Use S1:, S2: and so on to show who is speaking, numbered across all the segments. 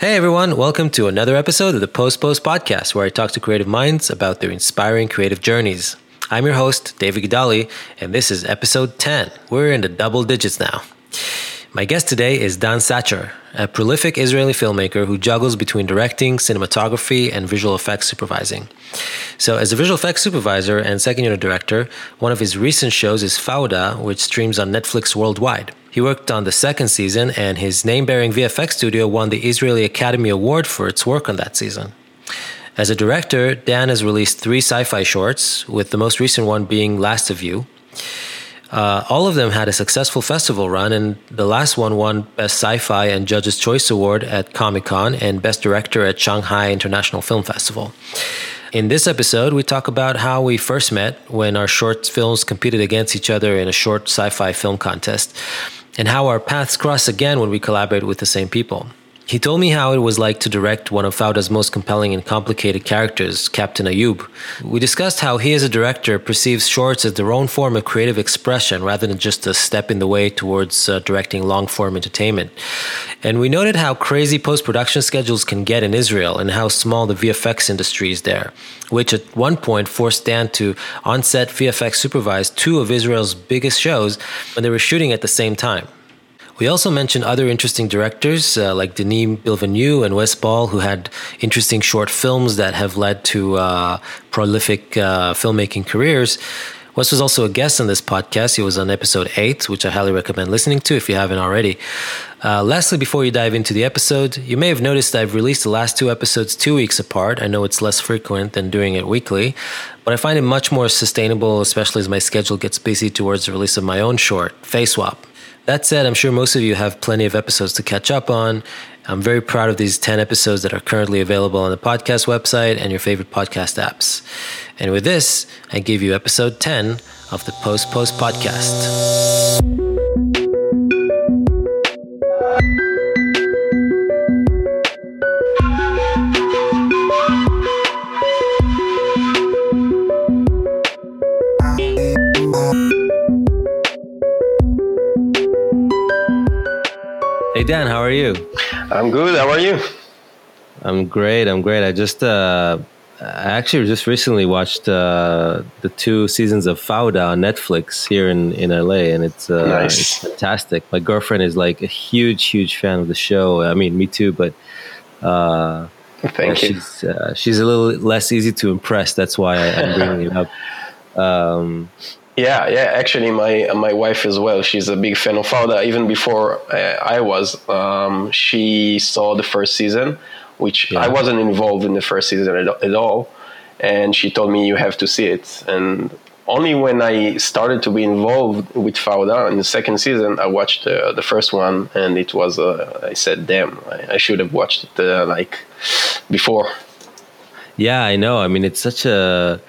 S1: Hey everyone, welcome to another episode of the Post Post podcast where I talk to creative minds about their inspiring creative journeys. I'm your host, David Gidali, and this is episode 10. We're in the double digits now. My guest today is Dan Sachar, a prolific Israeli filmmaker who juggles between directing, cinematography, and visual effects supervising. So, as a visual effects supervisor and second unit director, one of his recent shows is Fauda, which streams on Netflix worldwide. He worked on the second season, and his name bearing VFX studio won the Israeli Academy Award for its work on that season. As a director, Dan has released three sci fi shorts, with the most recent one being Last of You. Uh, all of them had a successful festival run, and the last one won Best Sci Fi and Judges' Choice Award at Comic Con and Best Director at Shanghai International Film Festival. In this episode, we talk about how we first met when our short films competed against each other in a short sci fi film contest, and how our paths cross again when we collaborate with the same people. He told me how it was like to direct one of Fauda's most compelling and complicated characters, Captain Ayub. We discussed how he as a director perceives shorts as their own form of creative expression rather than just a step in the way towards uh, directing long form entertainment. And we noted how crazy post production schedules can get in Israel and how small the VFX industry is there, which at one point forced Dan to on set VFX supervise two of Israel's biggest shows when they were shooting at the same time. We also mentioned other interesting directors uh, like Denis Villeneuve and Wes Ball, who had interesting short films that have led to uh, prolific uh, filmmaking careers. Wes was also a guest on this podcast. He was on episode 8, which I highly recommend listening to if you haven't already. Uh, lastly, before you dive into the episode, you may have noticed I've released the last two episodes two weeks apart. I know it's less frequent than doing it weekly, but I find it much more sustainable, especially as my schedule gets busy towards the release of my own short, Face Swap. That said, I'm sure most of you have plenty of episodes to catch up on. I'm very proud of these 10 episodes that are currently available on the podcast website and your favorite podcast apps. And with this, I give you episode 10 of the Post Post podcast. Hey Dan, how are you?
S2: I'm good. How are you?
S1: I'm great. I'm great. I just uh, I actually just recently watched uh, the two seasons of Fauda on Netflix here in, in LA, and it's, uh,
S2: Nice.
S1: it's fantastic. My girlfriend is like a huge, huge fan of the show. I mean, me too, but uh,
S2: Thank you.
S1: she's uh, she's a little less easy to impress. That's why I, I'm bringing it up. Um,
S2: Yeah, yeah. Actually, my my wife as well. She's a big fan of Fauda. Even before uh, I was, um, she saw the first season, which
S1: Yeah.
S2: I wasn't involved in the first season at, at all. And she told me you have to see it. And only when I started to be involved with Fauda in the second season, I watched uh, the first one, and it was. Uh, I said, "Damn, I, I should have watched it uh, like before."
S1: Yeah, I know. I mean, it's such a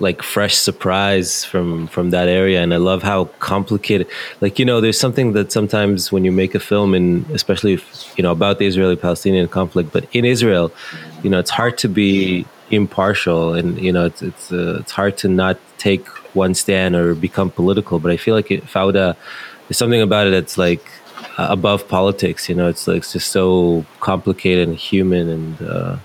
S1: like fresh surprise from from that area, and I love how complicated. Like you know, there's something that sometimes when you make a film, and especially if, you know about the Israeli-Palestinian conflict, but in Israel, you know, it's hard to be impartial, and you know, it's it's uh, it's hard to not take one stand or become political. But I feel like it, Fauda, there's something about it that's like uh, above politics. You know, it's like it's just so complicated and human and. Uh,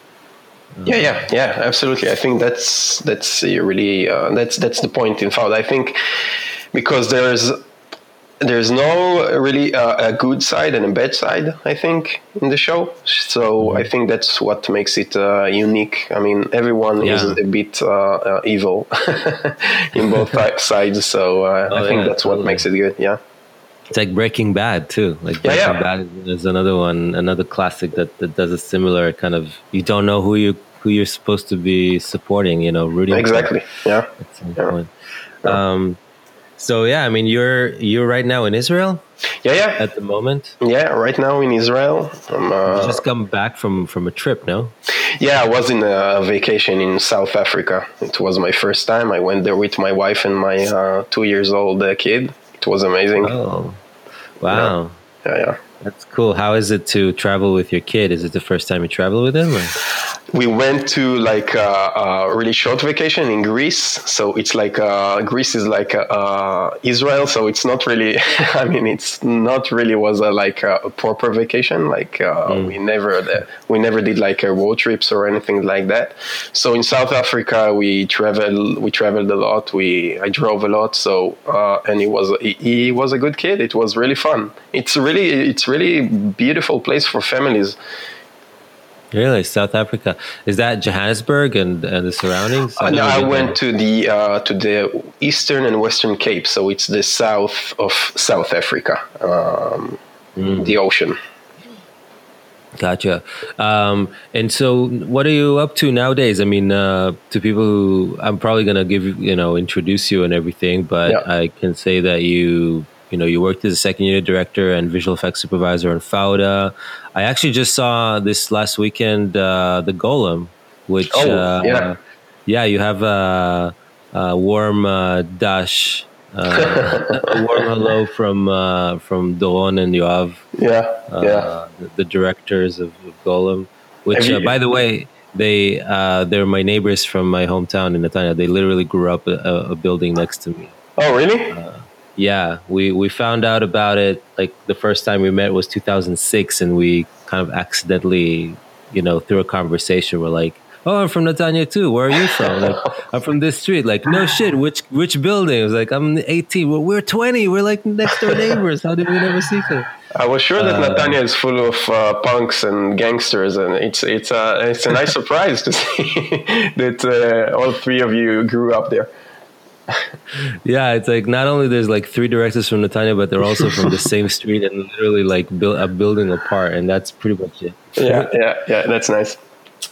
S2: Yeah, yeah, yeah, absolutely. I think that's that's really uh, that's that's the point in fact. I think because there's there's no really uh, a good side and a bad side. I think in the show, so I think that's what makes it uh, unique. I mean, everyone is a bit uh, uh, evil in both sides, so uh,
S1: Oh,
S2: I think
S1: yeah,
S2: that's what makes it good. Yeah.
S1: It's like Breaking Bad too. Like Breaking
S2: yeah.
S1: Bad is, another one, another classic that, that does a similar kind of. You don't know who you who you're supposed to be supporting. You know, rooting
S2: Exactly. Yeah.
S1: at some
S2: Yeah.
S1: point. Um, so yeah, I mean, you're you're right now in Israel
S2: Yeah. Yeah.
S1: at the moment.
S2: Yeah. Right now in Israel, I'm, uh,
S1: You just come back from from a trip, no?
S2: Yeah, I was in a vacation in South Africa. It was my first time. I went there with my wife and my uh, two years old uh, kid. It was amazing.
S1: Oh, wow,
S2: Yeah, yeah.
S1: that's cool. How is it to travel with your kid? Is it the first time you travel with him? Or?
S2: We went to like a, a, really short vacation in Greece. So it's like uh, Greece is like uh, Israel. So it's not really. I mean, it's not really was a, like a, proper vacation. Like uh, mm. we never we never did like road trips or anything like that. So in South Africa, we traveled we traveled a lot. We I drove a lot. So uh, and he was he, he was a good kid. It was really fun. It's really it's really beautiful place for families
S1: Really, South Africa is that Johannesburg and, and the surroundings?
S2: Uh, no, I went to the uh, to the eastern and western Cape, so it's the south of South Africa, um, mm. the ocean.
S1: Gotcha. Um, and so, what are you up to nowadays? I mean, uh, to people who I'm probably gonna give you know introduce you and everything, but yeah. I can say that you you know, you worked as a second unit director and visual effects supervisor in Fauda. I actually just saw this last weekend uh, the Golem, which oh, uh, yeah. yeah, you have a, a warm uh, dash, uh, a warm hello from uh, from Doron and Yoav.
S2: Yeah, uh, yeah,
S1: the, the, directors of, of Golem. Which, you, by the way, they they're my neighbors from my hometown in Netanya. They literally grew up a, a building next to me.
S2: Oh, really?
S1: Yeah, we we found out about it like the first time we met was 2006, and we kind of accidentally, you know, through a conversation, we're like, "Oh, I'm from Netanya too. Where are you from?" Like, I'm from this street. Like, no shit. Which which building? It was like, I'm 18. Well, we're 20. We're like next door neighbors. How did we never see each other?
S2: I was sure that uh, Netanya is full of uh, punks and gangsters, and it's it's a it's a nice surprise to see that uh, all three of you grew up there
S1: yeah, it's like not only there's like three directors from Netanya, but they're also from the same street and literally like build a building apart, and that's pretty much it.
S2: yeah, yeah, yeah. That's nice.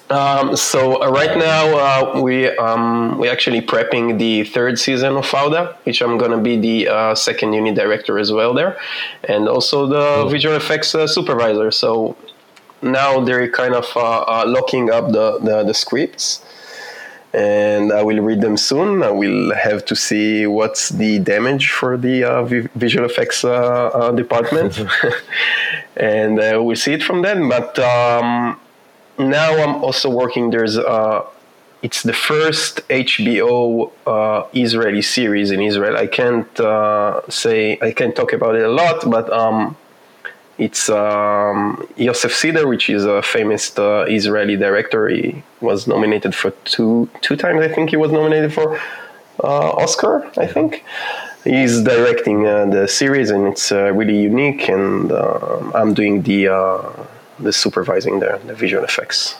S2: Um, so uh, right now uh, we um, we actually prepping the third season of Fauda, which I'm gonna be the uh, second unit director as well there, and also the visual effects uh, supervisor. So now they're kind of uh, uh, locking up the, the, the scripts and I will read them soon. I will have to see what's the damage for the uh, visual effects uh, uh, department, and uh, we'll see it from then. But um, now I'm also working. There's uh, it's the first HBO uh, Israeli series in Israel. I can't say I can't talk about it a lot, but um, it's um, Yosef Cedar, which is a famous uh, Israeli director. He was nominated for two two times. I think he was nominated for uh, Oscar. I think he's directing uh, the series, and it's uh, really unique. And uh, I'm doing the uh, the supervising there, the visual effects.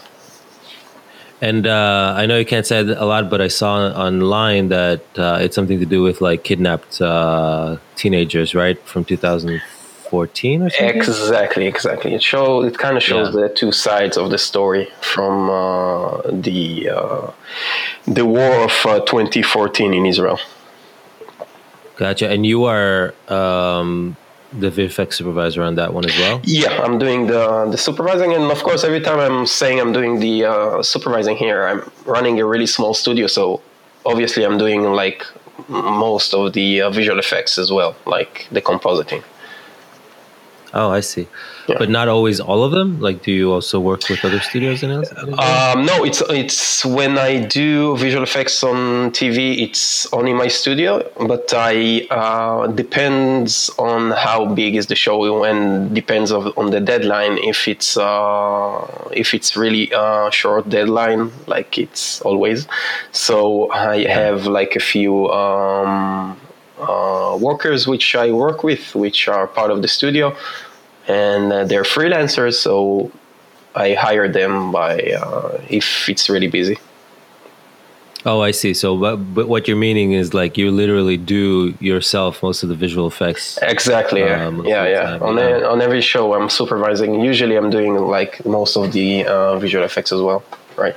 S1: And uh, I know you can't say a lot, but I saw online that uh, it's something to do with like kidnapped uh, teenagers, right, from 2000, 14 or something?
S2: Exactly, exactly. It show it kind of shows yeah. the two sides of the story from uh, the uh, the war of uh, 2014 in Israel.
S1: Gotcha. And you are um, the VFX supervisor on that one as well?
S2: Yeah, I'm doing the the supervising, and of course, every time I'm saying I'm doing the uh, supervising here, I'm running a really small studio, so obviously I'm doing like most of the uh, visual effects as well, like the compositing.
S1: Oh, I see. Yeah. But not always all of them. Like, do you also work with other studios in
S2: Um, no, it's it's when I do visual effects on TV, it's only my studio. But I uh, depends on how big is the show and depends of, on the deadline. If it's uh, if it's really a short deadline, like it's always. So I have like a few. Um, uh, workers which I work with, which are part of the studio, and uh, they're freelancers. So I hire them by uh, if it's really busy.
S1: Oh, I see. So, but, but what you're meaning is like you literally do yourself most of the visual effects.
S2: Exactly. Um, yeah, yeah. On a, on every show, I'm supervising. Usually, I'm doing like most of the uh, visual effects as well. Right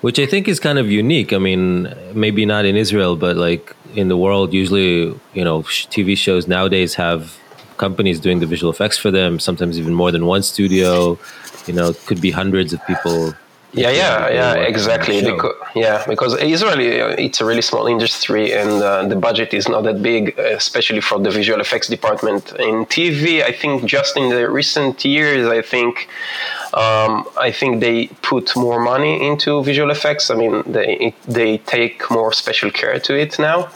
S1: which I think is kind of unique. I mean, maybe not in Israel, but like in the world, usually, you know, TV shows nowadays have companies doing the visual effects for them, sometimes even more than one studio. You know, could be hundreds of people
S2: Yeah, yeah, yeah, exactly. Because, yeah, because Israeli, uh, it's a really small industry, and uh, the budget is not that big, especially for the visual effects department. In TV, I think just in the recent years, I think, um, I think they put more money into visual effects. I mean, they they take more special care to it now,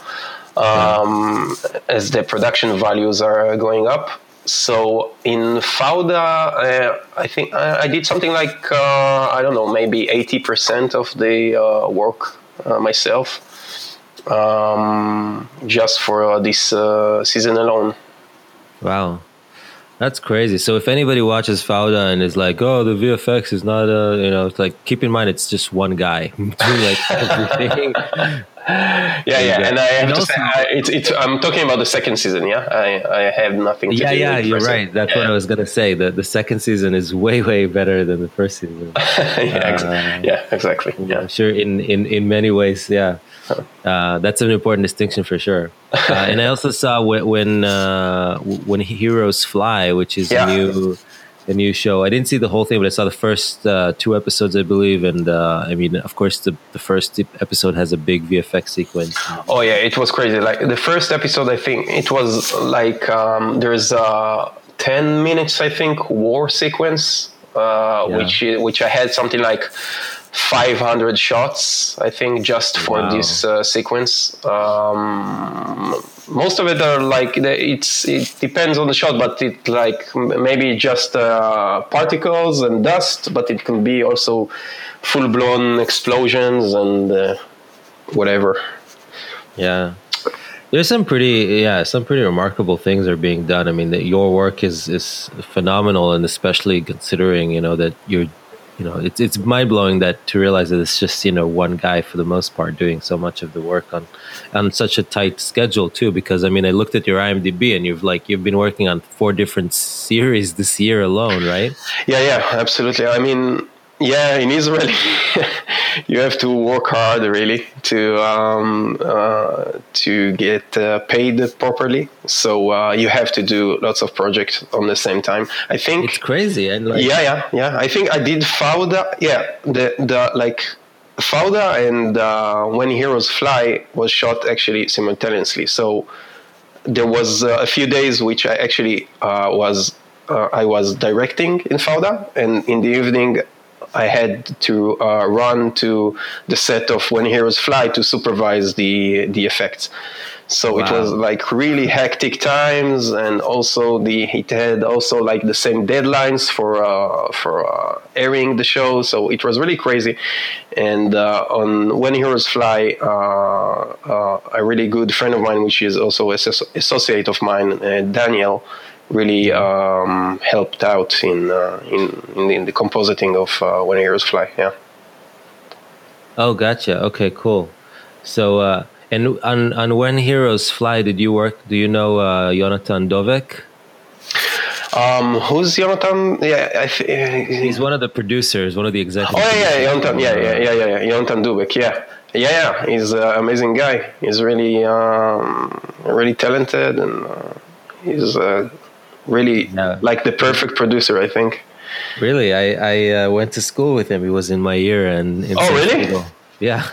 S2: um, as the production values are going up so in Fauda, uh, I think I, I, did something like uh, I don't know, maybe eighty percent of the uh, work uh, myself, um, just for uh, this uh, season alone.
S1: Wow, that's crazy. So if anybody watches Fauda and is like, "Oh, the VFX is not a," you know, it's like keep in mind it's just one guy doing like everything
S2: yeah, yeah, and I have and to also, say, I, it's, it's, I'm talking about the second season. Yeah, I, I have nothing to
S1: yeah,
S2: do.
S1: Yeah, you're right. That's yeah. what I was gonna say. The the second season is way way better than the first season.
S2: yeah, uh, yeah, exactly. Yeah,
S1: I'm sure in in in many ways, yeah. Uh, that's an important distinction for sure. Uh, and I also saw when when, uh, when heroes fly, which is yeah. new the new show. I didn't see the whole thing, but I saw the first uh, two episodes, I believe. And uh, I mean, of course, the, the first episode has a big VFX sequence.
S2: Oh yeah, it was crazy. Like the first episode, I think it was like um, there's a ten minutes, I think, war sequence, uh, yeah. which which I had something like 500 shots, I think, just for wow. this uh, sequence. Um, most of it are like it's it depends on the shot, but it like maybe just uh, particles and dust, but it can be also full blown explosions and uh, whatever.
S1: Yeah. There's some pretty, yeah, some pretty remarkable things are being done. I mean, that your work is is phenomenal, and especially considering you know that you're you know it's it's mind blowing that to realize that it's just you know one guy for the most part doing so much of the work on on such a tight schedule too. Because I mean, I looked at your IMDb and you've like you've been working on four different series this year alone, right?
S2: Yeah, yeah, absolutely. I mean, yeah, in Israel, you have to work hard really to um, uh, to get uh, paid properly. So uh, you have to do lots of projects on the same time. I think
S1: it's crazy. And like,
S2: yeah, yeah, yeah. I think I did Fauda. Yeah, the the like Fauda and uh, When Heroes Fly was shot actually simultaneously. So there was uh, a few days which I actually uh, was I was directing in Fauda, and in the evening I had to uh, run to the set of When Heroes Fly to supervise the the effects. So wow. it was like really hectic times, and also the it had also like the same deadlines for uh, for uh, airing the show. So it was really crazy. And uh, on When Heroes Fly, uh, uh, a really good friend of mine, which is also an associate of mine, uh, Daniel really um, helped out in, uh, in, in in the compositing of uh, When Heroes Fly. Yeah.
S1: Oh, gotcha. Okay, cool. So, uh, and on on When Heroes Fly, did you work? Do you know uh, Jonathan Dovek?
S2: Um, who's Jonathan? Yeah,
S1: th- he's one of the producers, one of the executives.
S2: Oh yeah, yeah, Jonathan. Yeah, yeah, yeah, yeah, yeah. Jonathan Dubek. Yeah, yeah, yeah. He's an amazing guy. He's really, um, really talented, and uh, he's uh, really no. like the perfect producer i think
S1: really i i uh, went to school with him he was in my year and
S2: oh really
S1: yeah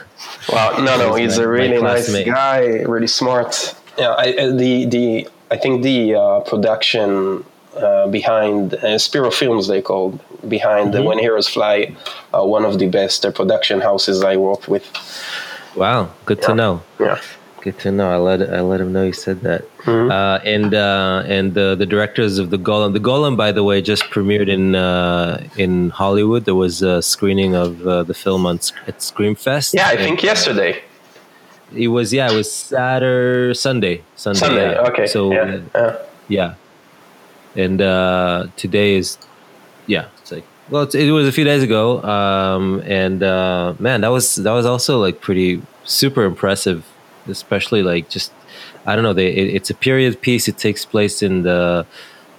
S2: wow no no he's my, a really nice guy really smart yeah I, uh, the the i think the uh, production uh, behind uh, Spiro Films, they called behind mm-hmm. When Heroes Fly, uh, one of the best uh, production houses I worked with.
S1: Wow, good
S2: yeah.
S1: to know.
S2: Yeah.
S1: Good to know. I let I let him know you said that. Mm-hmm. Uh, and uh, and the the directors of the Golem. The Golem, by the way, just premiered in uh, in Hollywood. There was a screening of uh, the film on at Screamfest.
S2: Yeah, I think yesterday.
S1: It was yeah. It was Saturday, Sunday, Sunday.
S2: Sunday.
S1: Yeah.
S2: Okay.
S1: So
S2: yeah.
S1: yeah. And uh, today is yeah. It's like well, it was a few days ago. Um, and uh, man, that was that was also like pretty super impressive especially like just I don't know. They, it, it's a period piece. It takes place in the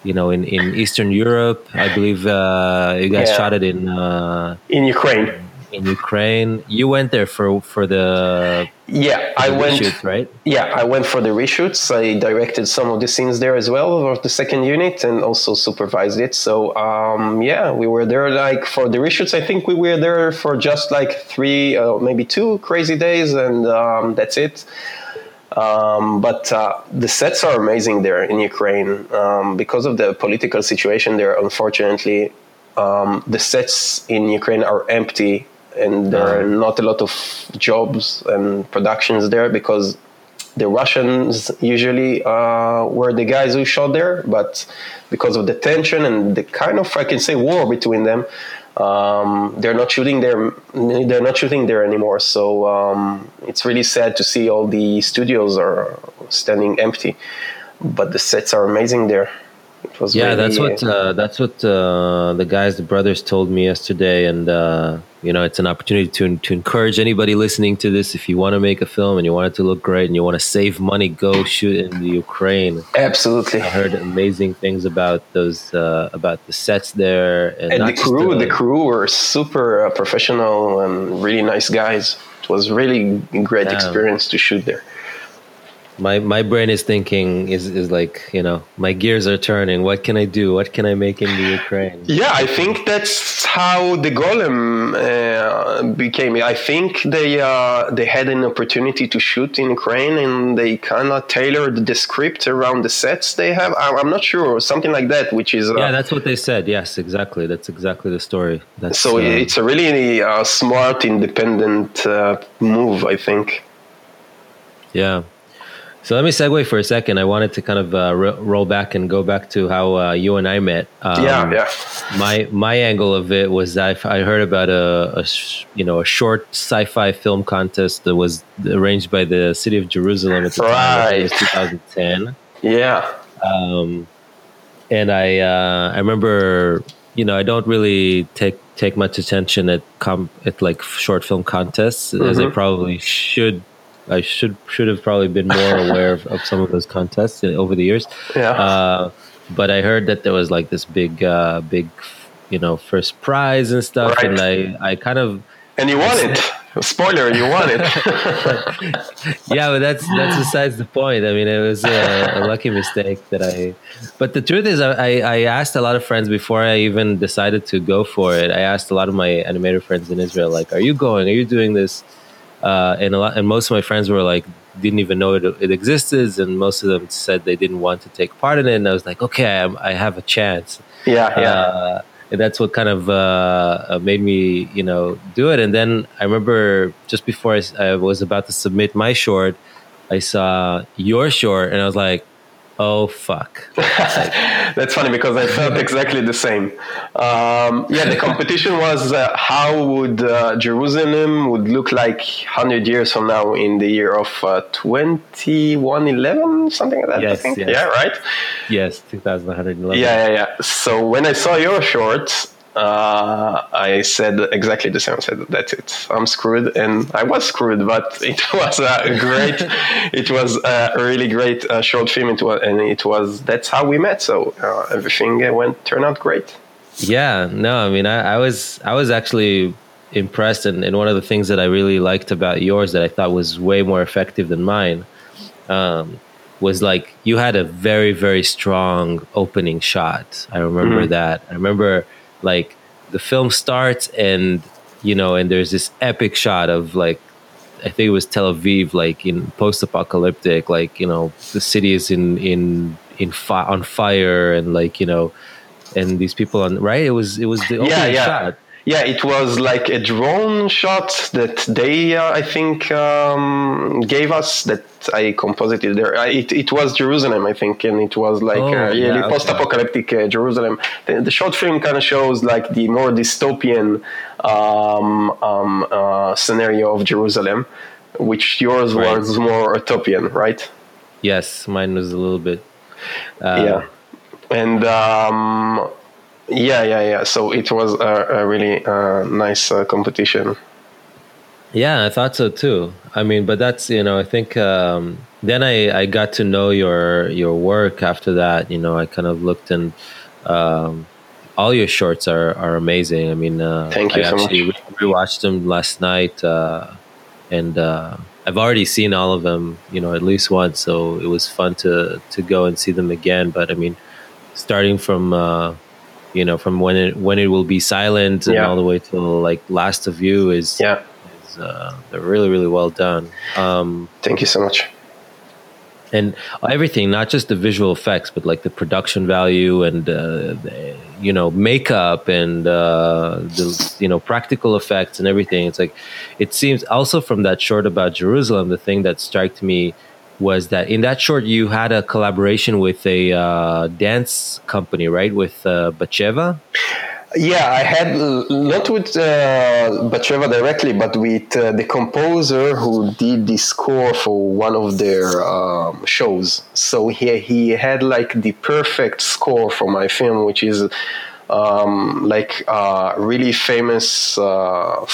S1: you know in, in Eastern Europe. I believe uh, you guys yeah. shot it in uh,
S2: in Ukraine.
S1: In Ukraine. You went there for for the
S2: yeah, I went.
S1: reshoots, right?
S2: Yeah, I went for the reshoots. I directed some of the scenes there as well of the second unit, and also supervised it. So um, yeah, we were there like for the reshoots. I think we were there for just like three, uh, maybe two crazy days, and um, that's it. Um, but uh, the sets are amazing there in Ukraine um, because of the political situation there. Unfortunately, um, the sets in Ukraine are empty, and there are not a lot of jobs and productions there because the Russians usually uh, were the guys who shot there, but because of the tension and the kind of I can say war between them, um, they're not shooting there. They're not shooting there anymore. So um, it's really sad to see all the studios are standing empty, but the sets are amazing there. It was
S1: Yeah,
S2: really,
S1: that's what uh, that's what uh, the guys, the brothers, told me yesterday, and uh, you know, it's an opportunity to to encourage anybody listening to this. If you want to make a film and you want it to look great and you want to save money, go shoot in the Ukraine.
S2: absolutely.
S1: I heard amazing things about those uh, about the sets there, and,
S2: And the crew, the crew were super uh, professional and really nice guys. It was really great
S1: Damn.
S2: experience to shoot there.
S1: My my brain is thinking is is like you know my gears are turning. What can I do? What can I make in the Ukraine?
S2: Yeah, I think that's how the Golem uh, became. I think they uh, they had an opportunity to shoot in Ukraine, and they kind of tailored the script around the sets they have. I, I'm not sure, something like that, which is uh,
S1: Yeah, that's what they said. Yes, exactly. That's exactly the story. That's
S2: so
S1: uh,
S2: it's a really uh, smart, independent uh, move. I think.
S1: Yeah. So let me segue for a second. I wanted to kind of uh, ro- roll back and go back to how uh, you and I met. Um,
S2: yeah, yeah.
S1: My my angle of it was I, I heard about a, a sh- you know a short sci-fi film contest that was arranged by the city of Jerusalem at the time. It was
S2: Right.
S1: 2010.
S2: Yeah.
S1: Um, and I uh, I remember you know I don't really take take much attention at com- at like short film contests as I
S2: Mhm.
S1: probably should. I should should have probably been more aware of, of some of those contests over the years.
S2: Yeah.
S1: Uh, but I heard that there was like this big uh, big you know first prize and stuff,
S2: Right.
S1: and I I kind of
S2: and you won it. Spoiler, you won it.
S1: yeah, but that's that's besides the point. I mean, it was a, a lucky mistake that I. But the truth is, I, I I asked a lot of friends before I even decided to go for it. I asked a lot of my animator friends in Israel, like, "Are you going? Are you doing this?" Uh, and a lot, and most of my friends were like, didn't even know it, it existed, and most of them said they didn't want to take part in it. And I was like, okay, I, I have a chance.
S2: yeah, yeah.
S1: Uh, and that's what kind of uh, uh, made me, you know, do it. And then I remember just before I was about to submit my short, I saw your short, and I was like, "Oh fuck!"
S2: That's funny because I felt exactly the same. Um, yeah, the competition was uh, how would uh, Jerusalem would look like hundred years from now in the year of uh, twenty one eleven something like that. I
S1: Yes,
S2: think.
S1: yes.
S2: Yeah, right.
S1: yes, 2111.
S2: Yeah, yeah, yeah. So when I saw your short, uh, I said exactly the same. I said, "That's it. I'm screwed," and I was screwed. But it was a great. it was a really great uh, short film. It was, and it was. That's how we met. So uh, everything went turned out great.
S1: Yeah, no, I mean, I, I was I was actually impressed, and, and one of the things that I really liked about yours that I thought was way more effective than mine um, was like you had a very very strong opening shot. I remember
S2: Mhm.
S1: that. I remember like the film starts and you know, and there's this epic shot of like I think it was Tel Aviv, like in post-apocalyptic, like you know, the city is in in in fi- on fire, and like you know, and these people on right. It was it was the opening
S2: Yeah, yeah.
S1: shot.
S2: Yeah, it was like a drone shot that they, uh, I think, um, gave us that I composited there. I, it, it was Jerusalem, I think, and it was like
S1: Oh,
S2: uh, really
S1: yeah, okay.
S2: post-apocalyptic uh, Jerusalem. The, the short film kind of shows like the more dystopian um, um, uh, scenario of Jerusalem, which yours
S1: Right.
S2: was more utopian, right?
S1: Yes, mine was a little bit. Uh,
S2: yeah and um, yeah yeah yeah so it was a, a really uh, nice uh, competition
S1: Yeah, I thought so too. I mean, but that's you know, I think um, then I I got to know your your work after that. You know, I kind of looked and um, all your shorts are are amazing. I mean, uh,
S2: Thank you
S1: I
S2: so
S1: actually
S2: much.
S1: rewatched them last night, uh, and uh, I've already seen all of them, you know, at least once. So it was fun to to go and see them again. But I mean, starting from uh, you know from when it when it will be silent and all the way till like Last of You is
S2: Yeah.
S1: is uh, they're really really well done. Um,
S2: Thank you so much.
S1: and everything not just the visual effects but like the production value and uh, the, you know makeup and uh, the you know practical effects and everything it's like it seems also from that short about jerusalem the thing that struck me was that in that short you had a collaboration with a uh, dance company right with uh, Batsheva?
S2: Yeah, I had uh, not with uh, Batsheva directly, but with uh, the composer who did the score for one of their um, shows. So he he had like the perfect score for my film, which is um, like a really famous uh,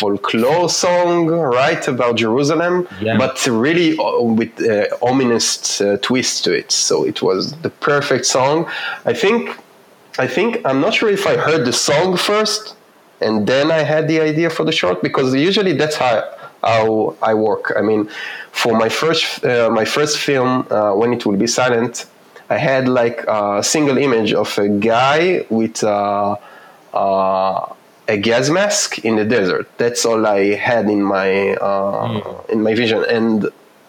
S2: folklore song, right, about Jerusalem,
S1: Yeah.
S2: but really uh, with uh, ominous uh, twist to it. So it was the perfect song. I think. I think I'm not sure if I heard the song first and then I had the idea for the short because usually that's how how I work. I mean, for my first uh, my first film, uh, when it will be silent, I had like a single image of a guy with uh, uh, a gas mask in the desert. That's all I had in my uh, in my vision, and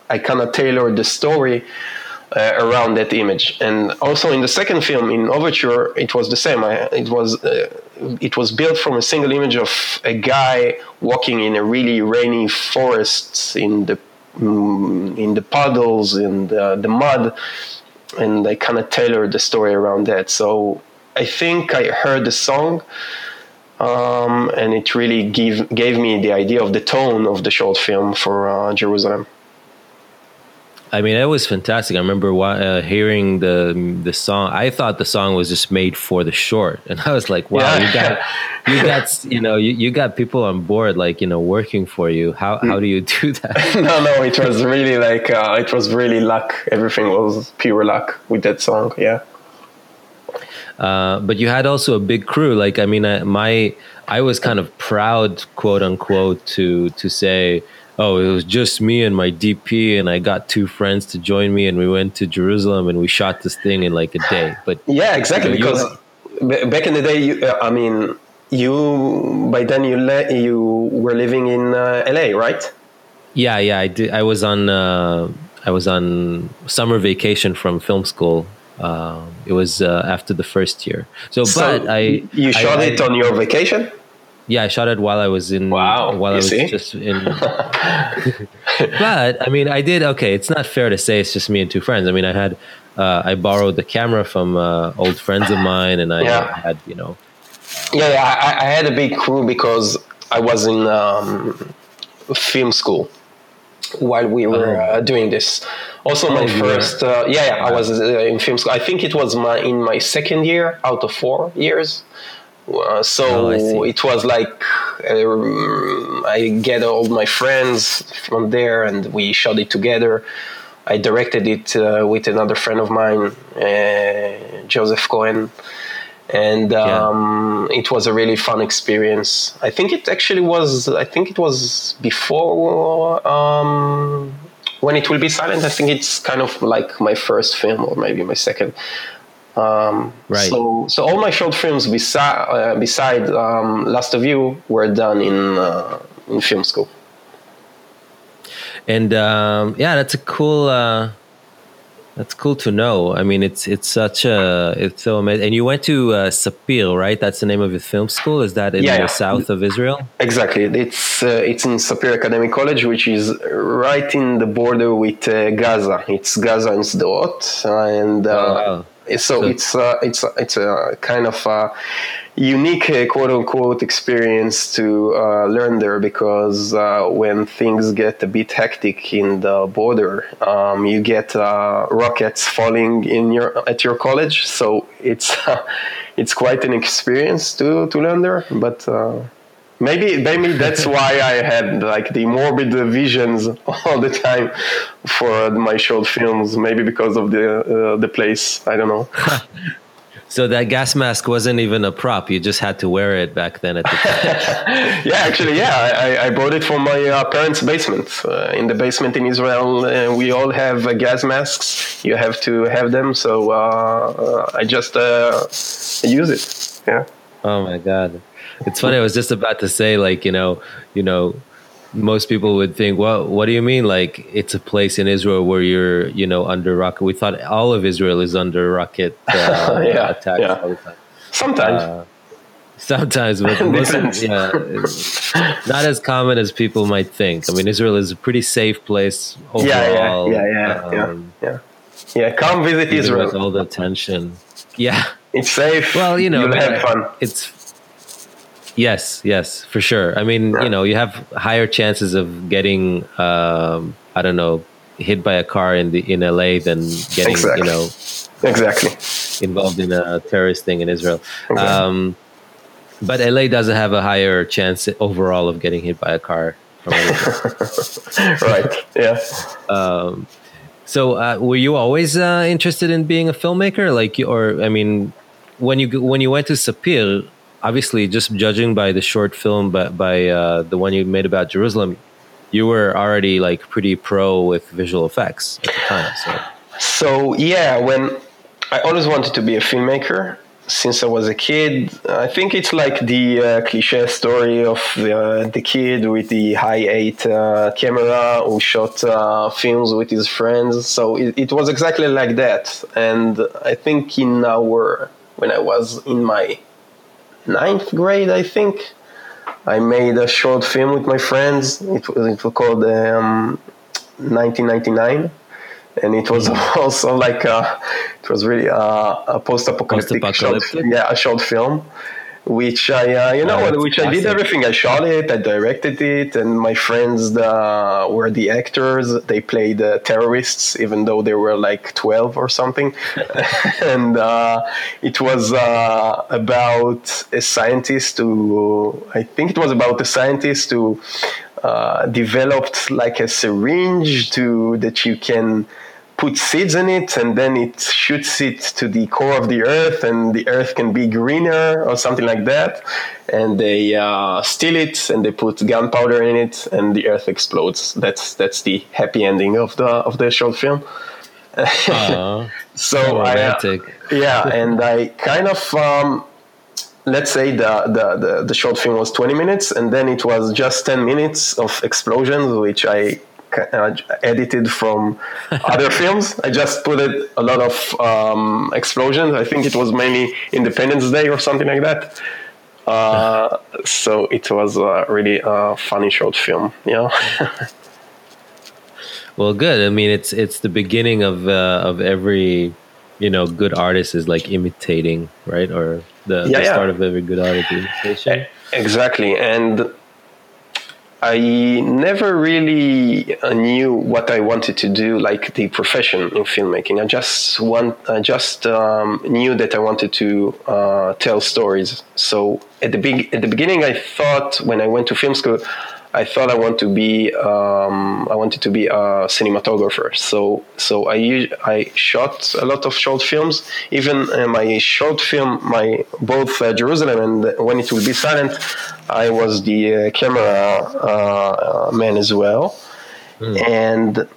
S2: I kind of tailored the story uh, around that image. And also in the second film, in Overture, it was the same. I, it was uh, it was built from a single image of a guy walking in a really rainy forest in the mm, in the puddles in the, the mud, and I kind of tailored the story around that. So I think I heard the song. Um, and it really gave gave me the idea of the tone of the short film for uh, Jerusalem.
S1: I mean, it was fantastic. I remember uh, hearing the the song. I thought the song was just made for the short, and I was like, "Wow,
S2: Yeah.
S1: you got, you got, you know, you, you got people on board, like you know, working for you. How how do you do that?"
S2: no, no, it was really like uh, it was really luck. Everything was pure luck with that song. Yeah,
S1: Uh, but you had also a big crew. Like, I mean, I, my I was kind of proud, quote unquote, to to say, "Oh, it was just me and my DP, and I got two friends to join me, and we went to Jerusalem, and we shot this thing in like a day." But
S2: yeah, exactly.
S1: You know,
S2: Because ba- back in the day, you, uh, I mean, you by then you le- you were living in uh, LA, right?
S1: Yeah, yeah, I did. I was on uh, I was on summer vacation from film school. Uh, it was uh, after the first year. So, but I
S2: you shot
S1: I-
S2: it on your vacation.
S1: Yeah, I shot it while I was in.
S2: Wow,
S1: while I was
S2: see?
S1: just in. but I mean, I did okay. It's not fair to say it's just me and two friends. I mean, I had uh, I borrowed the camera from uh, old friends of mine, and I
S2: Yeah.
S1: had you know
S2: Yeah, yeah I, I had a big crew because I was in um, film school while we were
S1: Oh.
S2: uh, doing this. Also, my
S1: you
S2: first, uh, yeah, yeah, I was uh, in film school. I think it was my in my second year out of four years. Uh, so
S1: Oh,
S2: it was like um, I get all my friends from there, and we shot it together. I directed it uh, with another friend of mine, uh, Joseph Cohen, and
S1: Yeah.
S2: um, it was a really fun experience. I think it actually was. I think it was before um, when it will be silent. I think it's kind of like my first film, or maybe my second. Um,
S1: Right.
S2: So, so all my short films beside uh, beside um, Last of You were done in uh, in film school.
S1: and um, yeah, that's a cool. Uh, that's cool to know. I mean, it's it's such a it's so amazing. And you went to uh, Sapir, right? That's the name of your film school. Is that in
S2: Yeah,
S1: the
S2: yeah.
S1: south of Israel?
S2: Exactly. It's uh, it's in Sapir Academic College, which is right in the border with uh, Gaza. It's Gaza and Sderot, and uh,
S1: Oh, wow.
S2: so,
S1: So-
S2: it's uh, it's it's a kind of uh unique uh, quote unquote experience to uh, learn there because uh, when things get a bit hectic in the border, um, you get uh, rockets falling in your at your college. So it's it's quite an experience to to learn there, but. Uh, Maybe maybe that's why I had like the morbid visions all the time for my short films. Maybe because of the uh, the place. I don't know.
S1: So that gas mask wasn't even a prop. You just had to wear it back then at the
S2: time. yeah, actually, yeah. I, I brought it from my uh, parents' basement. Uh, in the basement in Israel, uh, we all have uh, gas masks. You have to have them. So uh, I just uh, use it. Yeah.
S1: Oh my god, it's funny. I was just about to say, like you know, you know, most people would think, well, what do you mean? Like it's a place in Israel where you're, you know, under rocket. We thought all of Israel is under rocket uh, yeah, attacks yeah. all the time.
S2: Sometimes. Uh,
S1: sometimes, but most, yeah, not as common as people might think. I mean, Israel is a pretty safe place overall.
S2: Yeah, yeah, yeah, yeah. Um, yeah. yeah. come visit Israel.
S1: With all the tension. Yeah.
S2: It's safe.
S1: Well, you know,
S2: you'll have fun.
S1: It's Yes, yes, for sure. I mean, you know, you have higher chances of getting, um, I don't know, hit by a car in the in LA than getting, exactly. you know,
S2: exactly
S1: involved in a terrorist thing in Israel. Um, but LA doesn't have a higher chance overall of getting hit by a car.
S2: right. Yeah.
S1: Um, so, uh, were you always uh, interested in being a filmmaker? Like, or I mean, when you when you went to Sapir, obviously, just judging by the short film, but by uh, the one you made about Jerusalem, you were already like pretty pro with visual effects at the time. So,
S2: so yeah, when I always wanted to be a filmmaker since I was a kid. I think it's like the uh, cliche story of the, uh, the kid with the high eight uh, camera who shot uh, films with his friends. So it, it was exactly like that. And I think in our when I was in my ninth grade, I think. I made a short film with my friends. It, it was called um, 1999, and it was also like a, it was really a, a post-apocalyptic, post-apocalyptic? Short, yeah, a short film which I, uh, you know, oh, which I did everything. I shot it, I directed it, and my friends uh, were the actors. They played uh, terrorists, even though they were like 12 or something. and uh, it was uh, about a scientist who, I think it was about a scientist who uh, developed like a syringe to that you can put seeds in it and then it shoots it to the core of the earth and the earth can be greener or something like that. And they uh, steal it and they put gunpowder in it and the earth explodes. That's that's the happy ending of the of the short film.
S1: Uh,
S2: so I, uh, yeah and i kind of um, let's say the, the, the, the, short film was 20 minutes and then it was just 10 minutes of explosions which i uh, edited from other films. I just put it a lot of um, explosions. I think it was mainly Independence Day or something like that. Uh, so it was a really a funny short film. Yeah.
S1: well, good. I mean, it's it's the beginning of uh, of every you know good artist is like imitating, right? Or the, yeah, the start of every good artist imitation.
S2: Exactly, and I never really uh, knew what I wanted to do, like the profession in filmmaking. I just want, I just um, knew that I wanted to uh, tell stories. So at the big, at the beginning, I thought when I went to film school, I thought I want to be um, I wanted to be a cinematographer. So so I I shot a lot of short films. Even uh, my short film, my both uh, Jerusalem and When It Will Be Silent, I was the uh, camera uh, man as well. Mm. And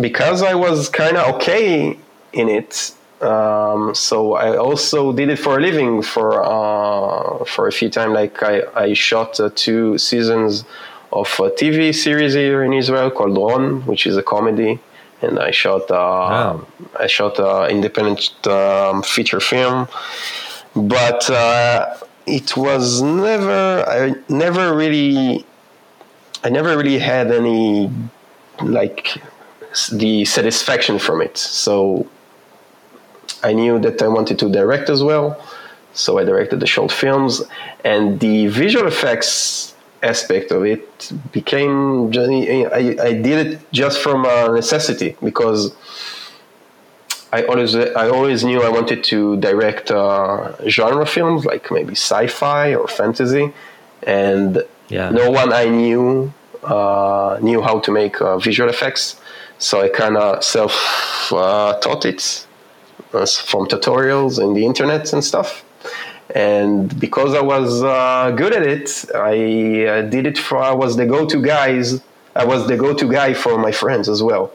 S2: because I was kind of okay in it, um, so I also did it for a living for uh, for a few times. Like I, I shot uh, two seasons of a TV series here in Israel called Ron, which is a comedy, and I shot uh, wow. I shot an independent um, feature film, but uh, it was never I never really I never really had any like the satisfaction from it. So I knew that I wanted to direct as well, so I directed the short films, and the visual effects aspect of it became. I, I did it just from a necessity because. I always I always knew I wanted to direct uh, genre films like maybe sci-fi or fantasy, and yeah. no one I knew uh, knew how to make uh, visual effects. So I kind of self uh, taught it from tutorials in the internet and stuff. And because I was uh, good at it, I uh, did it for. I was the go-to guys. I was the go-to guy for my friends as well.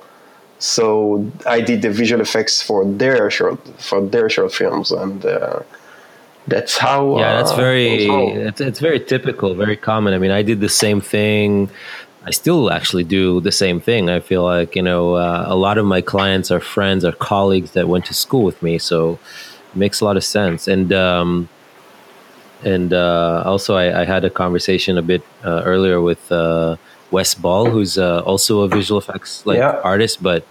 S2: So I did the visual effects for their short for their short films, and uh, that's how.
S1: Yeah, that's
S2: uh,
S1: very. It's, it's very typical, very common. I mean, I did the same thing. I still actually do the same thing. I feel like you know uh, a lot of my clients are friends or colleagues that went to school with me, so it makes a lot of sense. And um, and uh, also, I, I had a conversation a bit uh, earlier with uh, Wes Ball, who's uh, also a visual effects like
S2: Yeah.
S1: artist, but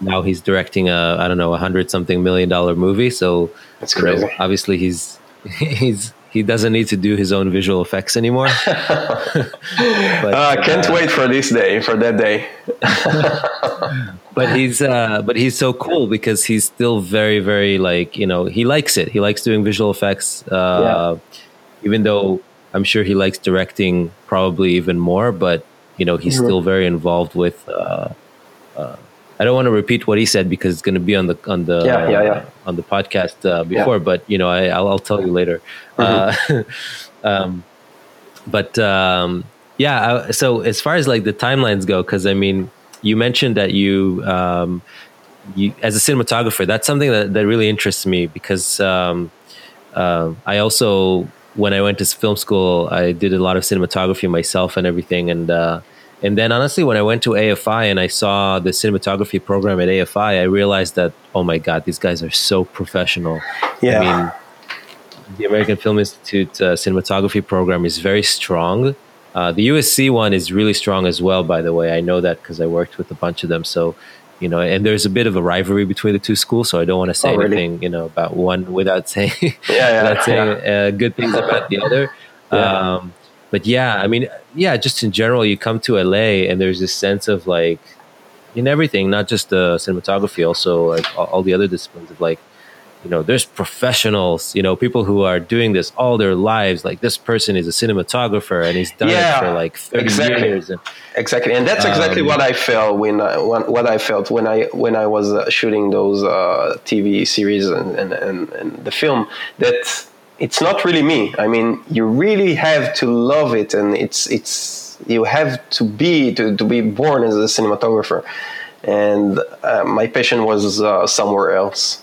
S1: now he's directing a I don't know a hundred something million dollar movie. So
S2: That's
S1: you know,
S2: crazy.
S1: obviously, he's he's he doesn't need to do his own visual effects anymore. but,
S2: Uh, can't
S1: uh,
S2: wait for this day, for that day.
S1: but he's uh, but he's so cool because he's still very very like you know he likes it. He likes doing visual effects, uh, even though I'm sure he likes directing probably even more. But you know he's
S2: Mhm.
S1: still very involved with. Uh, uh, I don't want to repeat what he said because it's going to be on the on the
S2: Yeah, yeah, yeah.
S1: on the podcast uh, before. But you know I, I'll, I'll tell you later.
S2: Mm-hmm.
S1: Uh, um, but um, yeah, I, so as far as like the timelines go, because I mean, you mentioned that you, um, you as a cinematographer, that's something that, that really interests me because um, uh, I also, when I went to film school, I did a lot of cinematography myself and everything, and uh, and then honestly, when I went to AFI and I saw the cinematography program at AFI, I realized that oh my god, these guys are so professional.
S2: Yeah.
S1: I mean, the American Film Institute uh, cinematography program is very strong. Uh, the USC one is really strong as well, by the way. I know that because I worked with a bunch of them. So, you know, and there's a bit of a rivalry between the two schools. So I don't want to say
S2: Oh, really?
S1: anything, you know, about one without saying
S2: Yeah, yeah,
S1: without saying
S2: yeah.
S1: uh, good things about the other. Um, but yeah, I mean, yeah, just in general, you come to LA and there's this sense of like, in everything, not just the cinematography, also like all, all the other disciplines of like, you know, there's professionals, you know, people who are doing this all their lives. Like this person is a cinematographer and he's done
S2: Yeah,
S1: it for like 30
S2: exactly.
S1: years. And,
S2: Exactly, and that's exactly
S1: Um,
S2: what I felt when, I, when what I felt when I when I was uh, shooting those uh, TV series and, and, and, and the film. That it's not really me. I mean, you really have to love it, and it's it's you have to be to, to be born as a cinematographer. And uh, my passion was uh, somewhere else.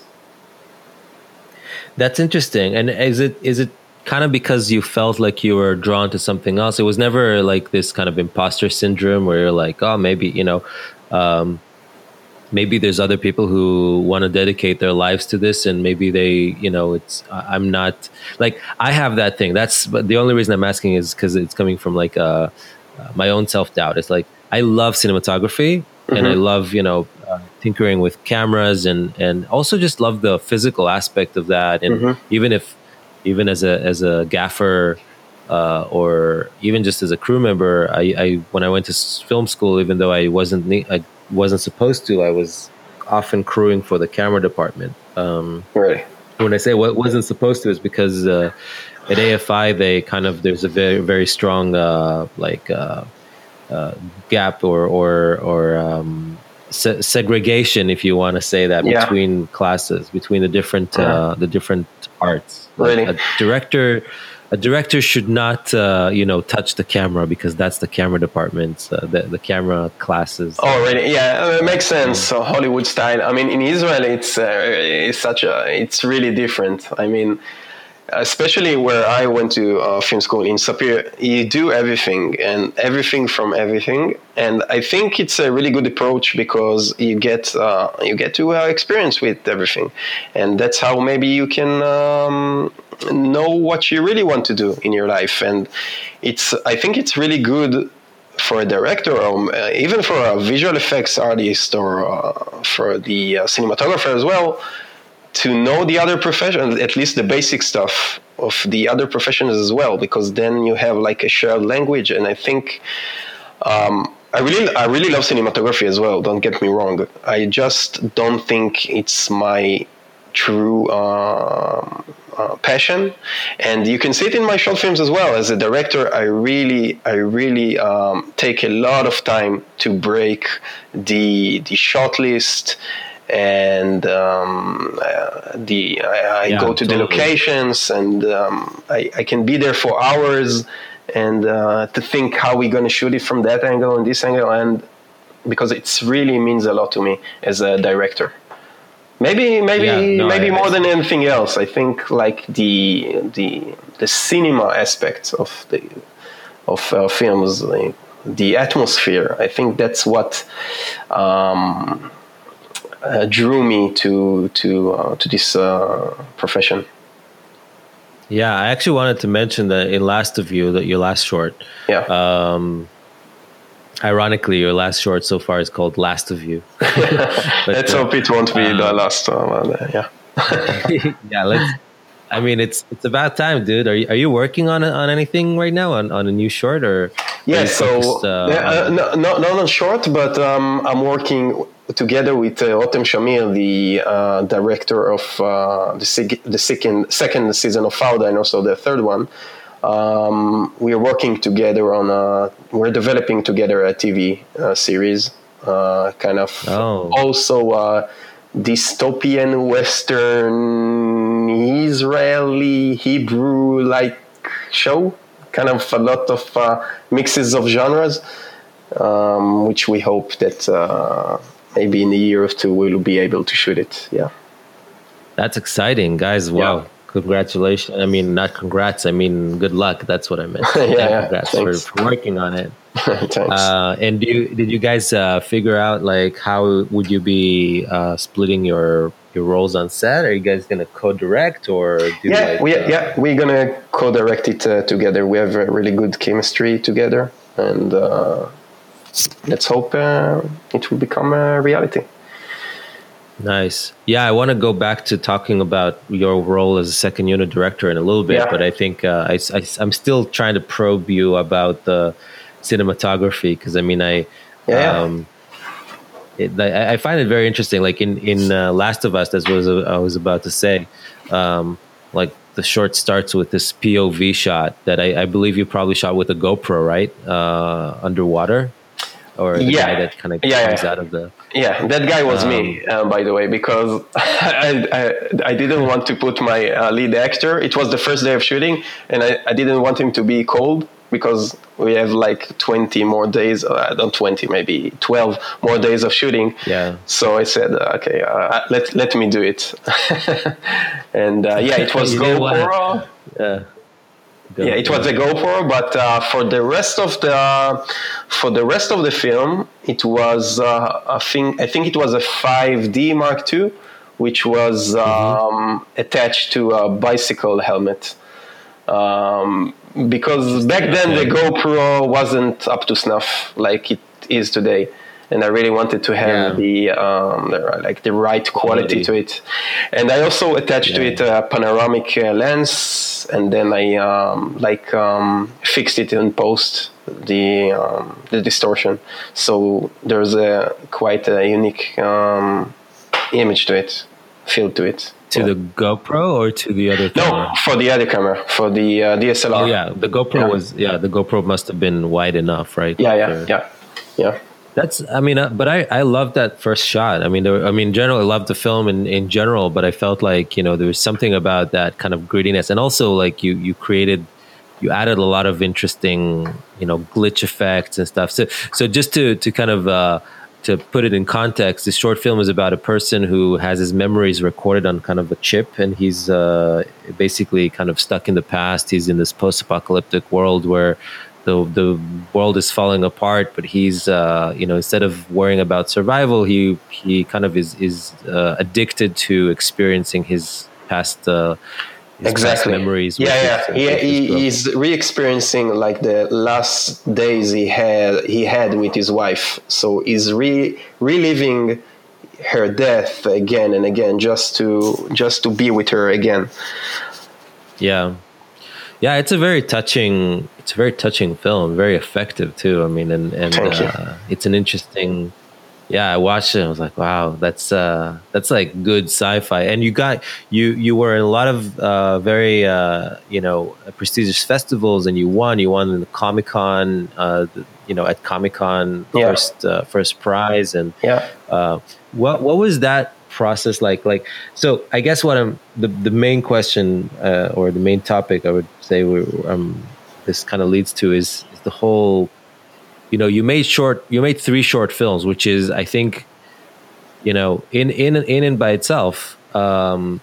S1: That's interesting. And is it is it kind of because you felt like you were drawn to something else? It was never like this kind of imposter syndrome where you're like, oh, maybe you know, um, maybe there's other people who want to dedicate their lives to this, and maybe they, you know, it's I'm not like I have that thing. That's but the only reason I'm asking is because it's coming from like uh, uh, my own self doubt. It's like I love cinematography and I love you know tinkering with cameras and and also just love the physical aspect of that. And even if even as a as a gaffer uh, or even just as a crew member, I, I when I went to film school, even though I wasn't I wasn't supposed to, I was often crewing for the camera department. Um,
S2: Really,
S1: when I say what wasn't supposed to is because uh, at AFI they kind of there's a very very strong uh, like uh, uh, gap or or or um, se- segregation, if you want to say that,
S2: Yeah.
S1: between classes, between the different uh, the different arts. Like,
S2: Really?
S1: a director. A director should not, uh, you know, touch the camera because that's the camera department's, uh, the, the camera classes.
S2: Oh, really? Yeah, it makes sense. So Hollywood style. I mean, in Israel, it's uh, it's such a it's really different. I mean, especially where I went to uh, film school in Sapir, you do everything and everything from everything, and I think it's a really good approach because you get uh, you get to uh, experience with everything, and that's how maybe you can. Um, know what you really want to do in your life and it's i think it's really good for a director or uh, even for a visual effects artist or uh, for the uh, cinematographer as well to know the other profession, at least the basic stuff of the other professions as well because then you have like a shared language and i think um, I really, I really love cinematography as well. Don't get me wrong. I just don't think it's my true um, uh, passion, and you can see it in my short films as well. As a director, I really, I really um, take a lot of time to break the the shot list and um, uh, the I, I
S1: Yeah,
S2: go to the locations and um, I, I can be there for hours and uh, to think how we're going to shoot it from that angle and this angle and because it really means a lot to me as a director. Maybe maybe
S1: Yeah, no,
S2: maybe
S1: I-
S2: more than anything else i think like the the the cinema aspect of the of uh, films like the atmosphere i think that's what um, uh, drew me to to uh, to this uh, profession
S1: Yeah, I actually wanted to mention that in Last of You, that your last short,
S2: yeah
S1: um, ironically, your last short so far is called Last of You. But,
S2: let's hope it won't be the
S1: um,
S2: last one uh, yeah
S1: yeah, let's. I mean, it's it's about time, dude. Are you are you working on on anything right now on, on a new short or?
S2: Yeah, so
S1: focused, uh,
S2: yeah, uh, no, no, not on short, but um, I'm working together with uh, Rotem Shamir, the uh, director of uh, the, sig- the second second season of Fauda and also the third one. Um, we are working together on a, we're developing together a TV uh, series, uh, kind of
S1: Oh.
S2: also uh, dystopian Western Israeli Hebrew like show, kind of a lot of uh, mixes of genres, um, which we hope that uh, maybe in a year or two we'll be able to shoot it. Yeah.
S1: That's exciting, guys! Wow,
S2: Yeah.
S1: congratulations! I mean, not congrats. I mean, good luck. That's what I meant.
S2: Yeah, yeah,
S1: congrats for, for working on it.
S2: Thanks.
S1: Uh, and do you, did you guys uh, figure out like how would you be uh, splitting your your roles on set? Are you guys gonna co-direct or do
S2: yeah,
S1: like,
S2: we,
S1: uh,
S2: yeah, we're gonna co-direct it uh, together. We have a really good chemistry together, and uh, let's hope uh, it will become a reality.
S1: Nice. Yeah, I want to go back to talking about your role as a second unit director in a little bit,
S2: Yeah.
S1: but I think uh, I, am still trying to probe you about the cinematography because I mean, I.
S2: Yeah.
S1: Um, it, I I find it very interesting. Like in in uh, Last of Us, as was I was about to say, um, like the short starts with this POV shot that I, I believe you probably shot with a GoPro, right, uh, underwater, or the
S2: Yeah.
S1: guy that kind of
S2: Yeah,
S1: comes
S2: yeah.
S1: out of the.
S2: Yeah, that guy was me,
S1: Um,
S2: uh, by the way, because I, I, I didn't want to put my uh, lead actor. It was the first day of shooting, and I, I didn't want him to be cold because we have like 20 more days, uh, not 20, maybe 12 more days of shooting.
S1: Yeah.
S2: So I said, uh, okay, uh, let, let me do it. and uh, yeah, it was
S1: You didn't wanna-
S2: GoPro.
S1: Go-
S2: Yeah, it was a GoPro, but uh, for the rest of the for the rest of the film, it was uh, I think I think it was a 5D Mark II, which was um, attached to a bicycle helmet. Um, because back then the GoPro wasn't up to snuff like it is today, and I really wanted to have
S1: Yeah.
S2: the, um, the like the right quality
S1: Quality.
S2: to it, and I also attached to it a panoramic uh, lens, and then I um, like um, fixed it in post the um, the distortion. So there's a quite a unique um, image to it, feel to it.
S1: to the GoPro or to the other
S2: no
S1: camera?
S2: for the other camera for the uh, DSLR.
S1: Oh yeah, the GoPro
S2: Yeah.
S1: was yeah, the GoPro must have been wide enough, right?
S2: yeah, yeah,
S1: For-
S2: yeah, yeah.
S1: That's I mean, uh, but I I love that first shot. I mean, there, I mean, in general, I love the film in in general, but I felt like you know there was something about that kind of grittiness, and also like you you created. You added a lot of interesting, you know, glitch effects and stuff. So, so just to to kind of uh, to put it in context, this short film is about a person who has his memories recorded on kind of a chip, and he's uh, basically kind of stuck in the past. He's in this post-apocalyptic world where the the world is falling apart, but he's uh, you know instead of worrying about survival, he he kind of is is uh, addicted to experiencing his past. Uh, his past
S2: exactly
S1: memories. with
S2: yeah
S1: his-
S2: yeah
S1: with
S2: he, he, he's re-experiencing like the last days he had he had with his wife so he's re reliving her death again and again just to just to be with her again
S1: Yeah, yeah, it's a very touching. It's a very touching film. Very effective too. I mean, and and uh, it's an interesting. Yeah, I watched it. I was like, wow, that's uh, that's like good sci-fi. And you got you you were in a lot of uh, very uh, you know prestigious festivals, and you won. You won in the Comic Con. Uh, you know, at Comic Con,
S2: Yeah.
S1: first uh, first prize, and
S2: yeah
S1: uh, what what was that process like like so i guess what i'm the, the main question uh, or the main topic i would say we um this kind of leads to is, is the whole you know you made short you made three short films which is i think you know in in in and by itself um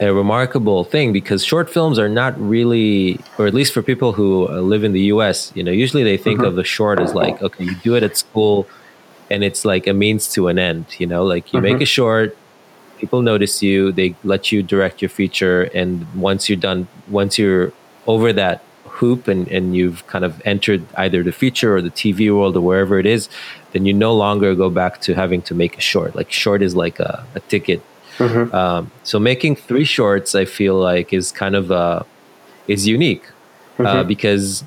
S1: a remarkable thing because short films are not really, or at least for people who uh, live in the U.S., you know, usually they think mm-hmm. of the short as like, okay, you do it at school, and it's like a means to an end. You know, like you mm-hmm. make a short, people notice you, they let you direct your feature, and once you're done, once you're over that hoop and, and you've kind of entered either the feature or the TV world or wherever it is, then you no longer go back to having to make a short. Like short is like a, a ticket Mm-hmm. Um, so making three shorts, I feel like, is kind of uh, is unique uh, mm-hmm. uh, because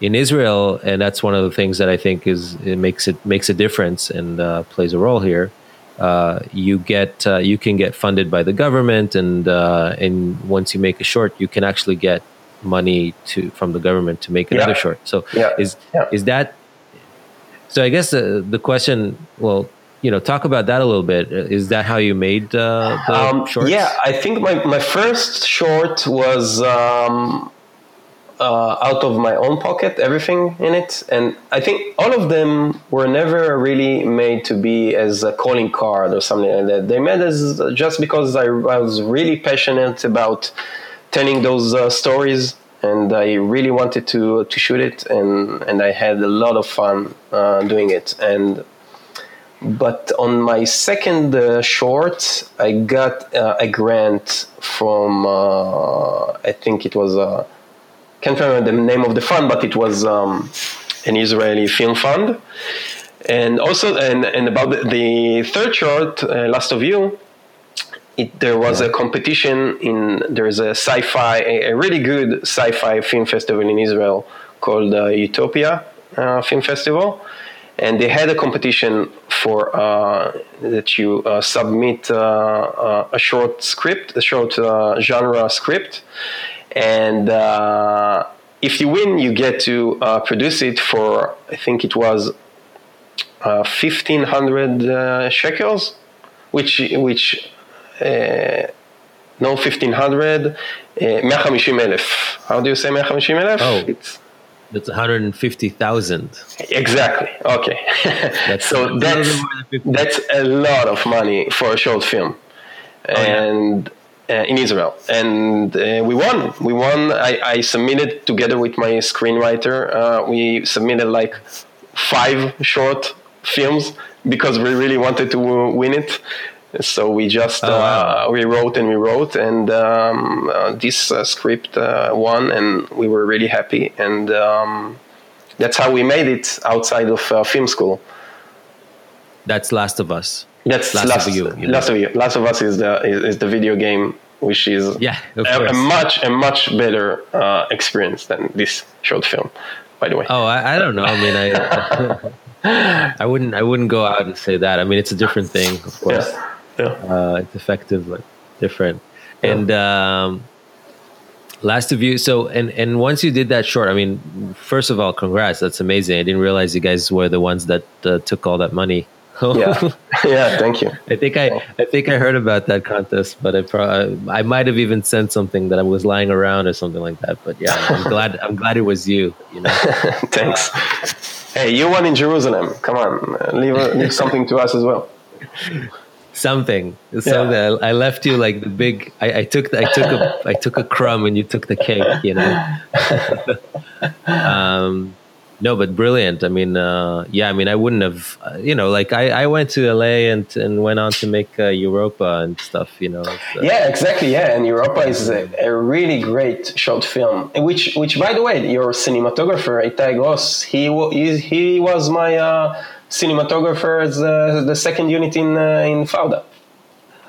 S1: in Israel, and that's one of the things that I think is it makes it makes a difference and uh, plays a role here. Uh, you get uh, you can get funded by the government, and and once you make a short, you can actually get money to from the government to make another yeah. short. So yeah. is yeah. is that? So I guess the the question, well, you know, talk about that a little bit. Is that how you made uh, the um, shorts?
S2: Yeah, I think my, my first short was um, uh, out of my own pocket, everything in it. And I think all of them were never really made to be as a calling card or something like that. They made as just because I, I was really passionate about telling those uh, stories and I really wanted to to shoot it, and and I had a lot of fun uh, doing it. And but on my second uh, short, I got uh, a grant from uh, I think it was uh, can't remember the name of the fund, but it was um, an Israeli film fund. And also, and, and about the third short, uh, Last of You, it, there was a competition in there's a sci-fi, a, a really good sci-fi film festival in Israel called uh, Utopia uh, Film Festival and they had a competition for uh, that you uh, submit uh, a short script, a short genre script, and uh, if you win, you get to produce it for I think it was fifteen hundred shekels, which which no fifteen hundred, uh, How do you say 150,000?
S1: Oh, it's that's 150,000.
S2: Exactly. Okay. That's so that's, that's a lot of money for a short film. Oh, and yeah. Uh, in Israel. And uh, we won. We won. I, I, submitted together with my screenwriter, uh, we submitted like five short films because we really wanted to win it. So we just oh, wow. uh, we wrote and we wrote, and um, uh, this uh, script uh, won, and we were really happy, and um, that's how we made it outside of uh, film school.
S1: That's Last of Us.
S2: That's Last, Last of You. you know? Last of You. Last of Us is the is, is the video game, which is
S1: yeah,
S2: a, a, much a much better uh, experience than this short film. By the way.
S1: Oh, I, I don't know. I mean, I. I wouldn't. I wouldn't go out and say that. I mean, it's a different thing, of course. Yeah yeah. Uh, it's effective, but different. Yeah. And um, last of you. So, and and once you did that short, I mean, first of all, congrats. That's amazing. I didn't realize you guys were the ones that uh, took all that money.
S2: yeah, yeah. Thank you.
S1: I think I, I think I heard about that contest, but I probably, I might have even sent something that I was lying around or something like that. But yeah, I'm glad, I'm glad it was you. You know.
S2: Thanks. Hey, you won in Jerusalem. Come on, leave, leave something to us as well
S1: something something yeah. I, I, left you like the big I, I, took I took a I took a crumb and you took the cake you know um, no but brilliant I mean uh, yeah I mean I wouldn't have uh, you know like I, I went to LA and and went on to make uh, Europa and stuff you know
S2: so. yeah exactly yeah and Europa is a, a, really great short film which which by the way your cinematographer Itai Gross he he, he was my uh, cinematographer as uh, the second unit in uh, in Fauda.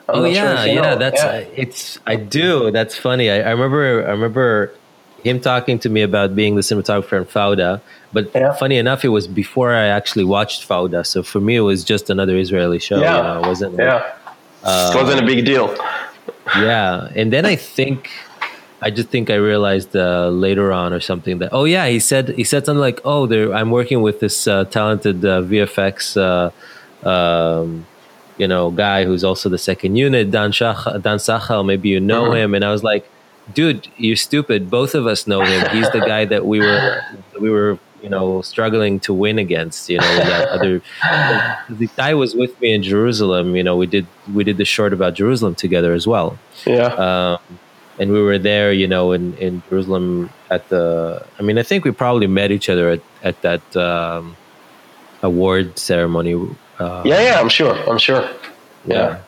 S1: I'm oh yeah, sure yeah. That's yeah. Uh, it's. I do. That's funny. I, I, remember. I remember him talking to me about being the cinematographer in Fauda. But yeah. funny enough, it was before I actually watched Fauda. So for me, it was just another Israeli show. Yeah, you know, it wasn't.
S2: Like, yeah, uh, it wasn't a big deal.
S1: Yeah, and then I think I just think I realized uh, later on or something that oh yeah he said he said something like oh I'm working with this uh, talented uh, VFX uh, um, you know, guy who's also the second unit, Dan Shach- Dan Sachar. Maybe you know mm-hmm. him." And I was like, "Dude, you're stupid. Both of us know him. He's the guy that we were we were you know struggling to win against you know that other the guy was with me in jerusalem you know we did we did the short about jerusalem together as well
S2: yeah
S1: um, and we were there you know in in jerusalem at the i mean i think we probably met each other at, at that um, award ceremony
S2: uh, yeah yeah i'm sure i'm sure yeah. yeah.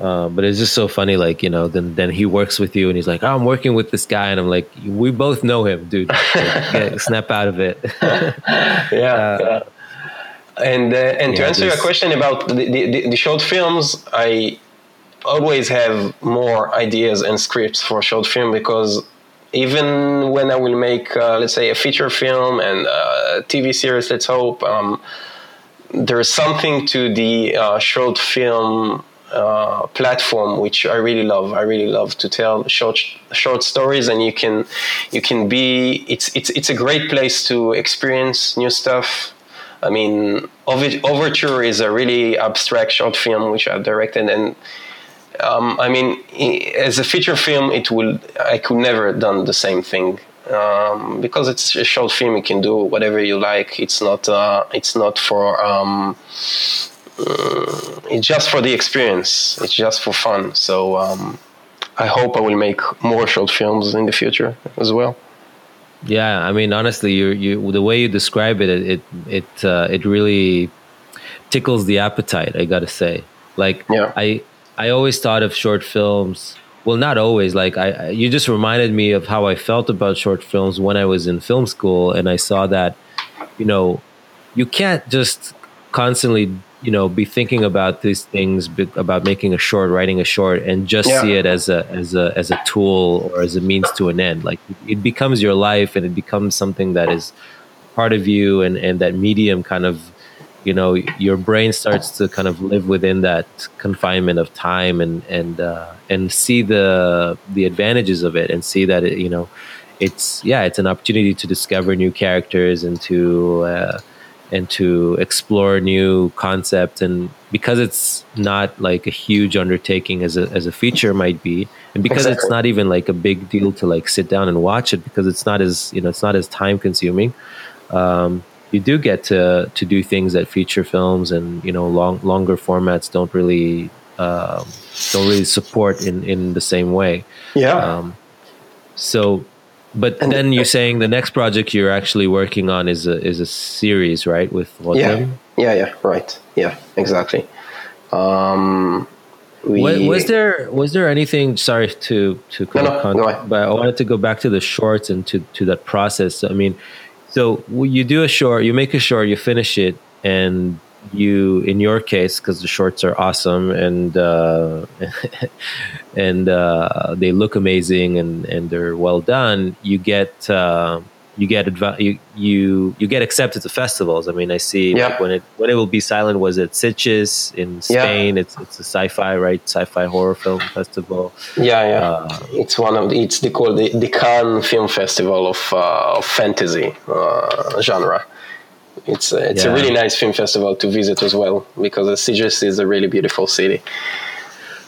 S1: Uh, but it's just so funny, like you know. Then then he works with you, and he's like, oh, "I'm working with this guy," and I'm like, "We both know him, dude. Like, get, snap out of it."
S2: yeah, uh. And uh, and yeah, to answer your question about the, the, the short films, I always have more ideas and scripts for short film because even when I will make, uh, let's say, a feature film and a TV series, let's hope, um, there's something to the uh, short film uh, platform which I really love. I really love to tell short short stories, and you can you can be. It's it's it's a great place to experience new stuff. I mean, Overture is a really abstract short film which I've directed, and um, I mean, as a feature film, it will I could never have done the same thing. Um, because it's a short film, you can do whatever you like. It's not. Uh, it's not for um, it's just for the experience. It's just for fun. So um, I hope I will make more short films in the future as well.
S1: Yeah, I mean, honestly, you you the way you describe it, it it uh, it really tickles the appetite. I gotta say, like, yeah. I I always thought of short films. Well, not always. Like, I you just reminded me of how I felt about short films when I was in film school, and I saw that, you know, you can't just constantly you know be thinking about these things about making a short writing a short and just yeah. see it as a as a as a tool or as a means to an end like it becomes your life and it becomes something that is part of you and and that medium kind of you know your brain starts to kind of live within that confinement of time and and uh, and see the the advantages of it and see that it, you know it's yeah it's an opportunity to discover new characters and to uh, and to explore new concepts. And because it's not like a huge undertaking as a as a feature might be and because exactly. it's not even like a big deal to like sit down and watch it because it's not as you know it's not as time consuming um, you do get to to do things that feature films and you know long longer formats don't really um, don't really support in in the same way.
S2: Yeah. Um,
S1: so but and then you're saying the next project you're actually working on is a is a series, right? With
S2: Yeah, yeah, yeah, right. Yeah, exactly. Um,
S1: we, was, was, there was there anything? Sorry to to no, no, con- but I wanted to go back to the shorts and to to that process. I mean, so you do a short, you make a short, you finish it, and you in your case because the shorts are awesome and uh, and uh, they look amazing and and they're well done you get uh, you get adv- you, you you get accepted to festivals. I mean i see yeah. like when it when it will be silent was at Sitges in spain? Yeah. it's it's a sci-fi right? Sci-fi horror film festival.
S2: Yeah yeah. Uh, it's one of the, it's the called the, the Cannes film festival of, uh, of fantasy uh, genre Uh, it's a, it's yeah. a really nice film festival to visit as well because Sitges is a really beautiful city.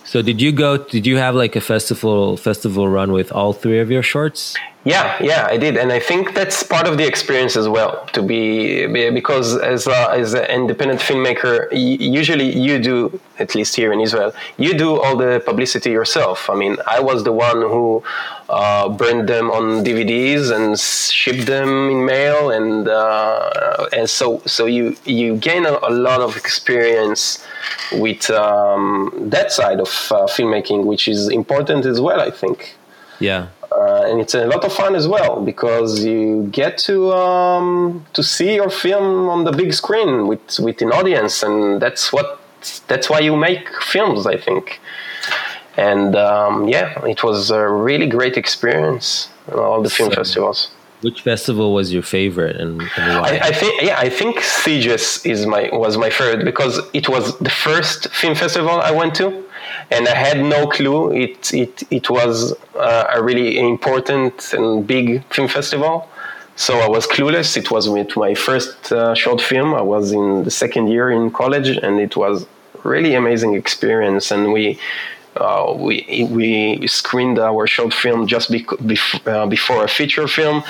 S1: So did you go? Did you have like a festival festival run with all three of your shorts?
S2: Yeah, yeah, I did, and I think that's part of the experience as well. To be because as a, as an independent filmmaker, usually you do at least here in Israel, you do all the publicity yourself. I mean, I was the one who uh, burned them on DVDs and shipped them in mail, and uh, and so so you you gain a, a lot of experience with um, that side of uh, filmmaking, which is important as well. I think.
S1: Yeah.
S2: Uh, and it's a lot of fun as well because you get to um, to see your film on the big screen with with an audience, and that's what that's why you make films. I think, and um, yeah, it was a really great experience. All the film so, festivals.
S1: Which festival was your favorite, and, and why?
S2: I, I, think yeah, I think Sitges is my was my favorite because it was the first film festival I went to and I had no clue it it it was uh, a really important and big film festival. So I was clueless. It was with my first uh, short film. I was in the second year in college, and it was really amazing experience, and we. Uh, we we screened our short film just bec- bef- uh, before a feature film,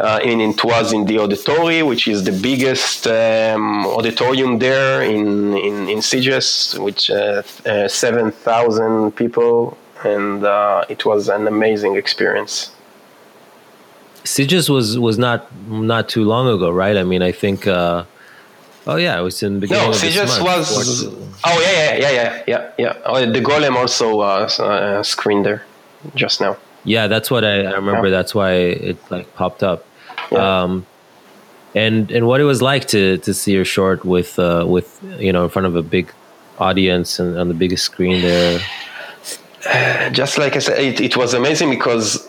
S2: uh, and it was in the auditorium, which is the biggest um, auditorium there in in, in Sitges, which uh, uh, seven thousand people, and uh, it was an amazing experience.
S1: Sitges was was not not too long ago, right? I mean, I think. Uh, oh yeah, it was in the beginning.
S2: No,
S1: of
S2: Sitges was. Oh yeah, yeah, yeah, yeah, yeah, yeah. Oh, the Golem also uh, screened there just now.
S1: Yeah, that's what I, I remember. Yeah. That's why it like popped up. Yeah. Um, and and what it was like to to see your short with uh, with you know in front of a big audience and on the biggest screen there.
S2: Uh, just like I said, it, it was amazing because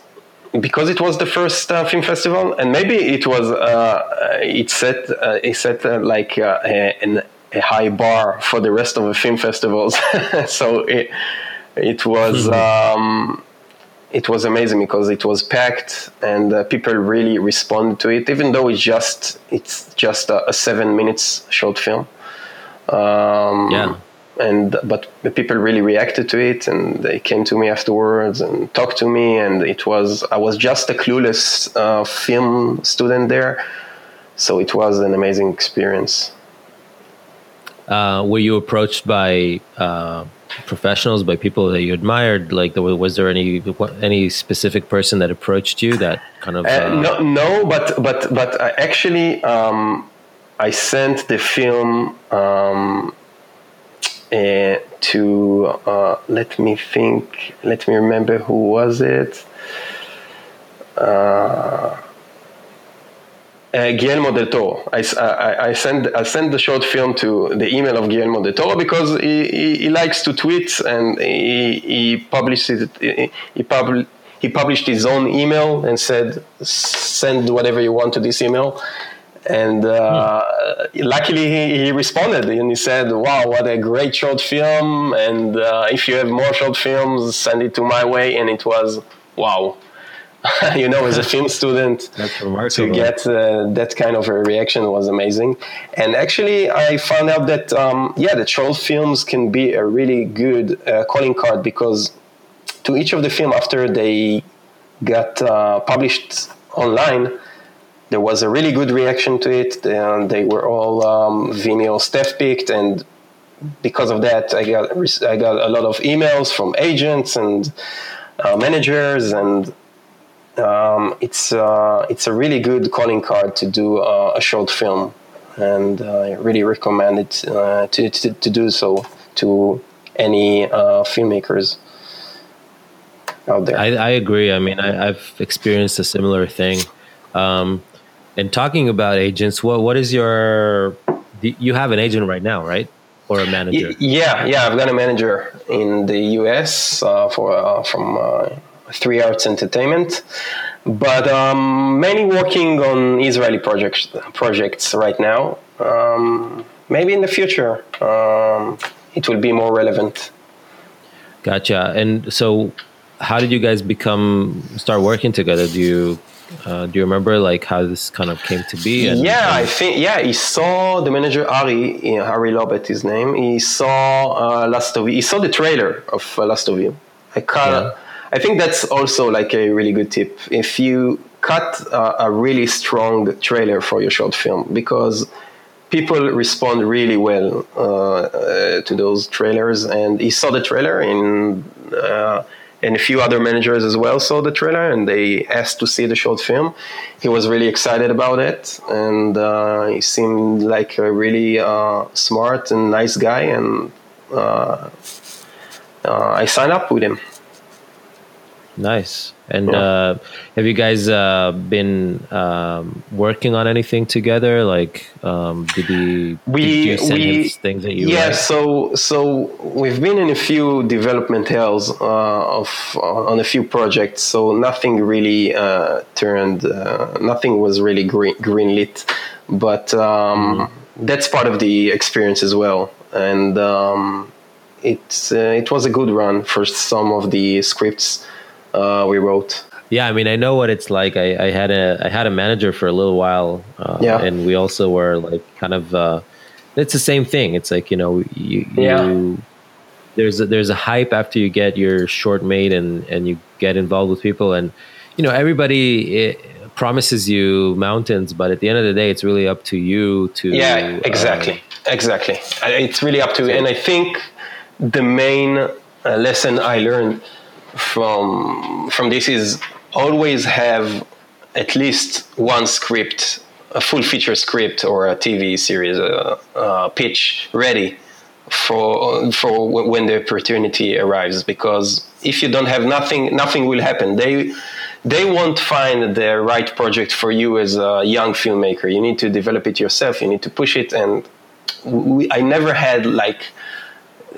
S2: because it was the first uh, film festival, and maybe it was uh, it set uh, it set uh, like uh, a, a, high bar for the rest of the film festivals. so it it was. Mm-hmm. Um, it was amazing because it was packed and uh, people really responded to it even though it's just it's just a, a seven minutes short film. Um,
S1: yeah.
S2: and but people really reacted to it and they came to me afterwards and talked to me and it was i was just a clueless uh, film student there. So it was an amazing experience.
S1: Uh, were you approached by uh, professionals, by people that you admired? Like, was there any any specific person that approached you that kind of?
S2: Uh, uh no, no, but but but actually, um, I sent the film um, uh, to. Uh, let me think. Let me remember who was it. Uh, uh, Guillermo del Toro. I, I, I, send I send the short film to the email of Guillermo del Toro because he, he, he likes to tweet and he, he published it. He, he, pub, he published his own email and said, "Send whatever you want to this email." And uh, hmm. luckily, he, he, responded and he said, "Wow, what a great short film! And uh, if you have more short films, send it to my way." And it was wow you know, as a film student, to get uh, that kind of a reaction was amazing. And actually, I found out that um, yeah, the troll films can be a really good uh, calling card because to each of the film after they got uh, published online, there was a really good reaction to it. And they were all um, Vimeo staff picked, and because of that, I got I got a lot of emails from agents and uh, managers and um, it's uh, it's a really good calling card to do uh, a short film, and uh, I really recommend it uh, to, to, to do so to any uh, filmmakers out there.
S1: I, I agree. I mean, I, have experienced a similar thing. Um, and talking about agents, what what is your? You have an agent right now, right? Or a manager?
S2: Yeah, yeah. I've got a manager in the U.S. Uh, for from Three Arts Entertainment, but um, mainly working on Israeli projects projects right now. Um, maybe in the future um, it will be more relevant.
S1: Gotcha. And so, how did you guys become start working together? Do you uh, do you remember like how this kind of came to be?
S2: And, yeah, and I think yeah. He saw the manager Ari, Harry Lubet, his name. He saw uh, Last of You. He saw the trailer of uh, Last of You. I kind. Yeah I think that's also like a really good tip. If you cut a, a really strong trailer for your short film, because people respond really well uh, uh, to those trailers, and he saw the trailer in. Uh, and a few other managers as well saw the trailer and they asked to see the short film. He was really excited about it, and uh, he seemed like a really uh, smart and nice guy. And uh, uh I signed up with him.
S1: Nice. And cool. uh, have you guys uh, been um, working on anything together? Like, um, did he?
S2: We
S1: did
S2: we
S1: things that you.
S2: Yeah. Write? So so we've been in a few development hells uh, of on a few projects. So nothing really uh, turned. Uh, nothing was really green greenlit, but um, mm-hmm. that's part of the experience as well. And um, it uh, it was a good run for some of the scripts uh, we wrote.
S1: Yeah, I mean, I know what it's like. I, I had a I had a manager for a little while, uh,
S2: yeah.
S1: and we also were like kind of uh, it's the same thing. It's like you know you,
S2: Yeah.
S1: you there's a, there's a hype after you get your short made and and you get involved with people and you know everybody promises you mountains, but at the end of the day, it's really up to you to
S2: yeah
S1: uh,
S2: exactly exactly Uh, it's really up to you and i think the main uh, lesson i learned from from this is always have at least one script a full feature script or a tv series uh, uh, pitch ready for for wh- when the opportunity arrives. Because if you don't have nothing nothing will happen. They they won't find the right project for you as a young filmmaker. You need to develop it yourself. You need to push it. And we, i never had like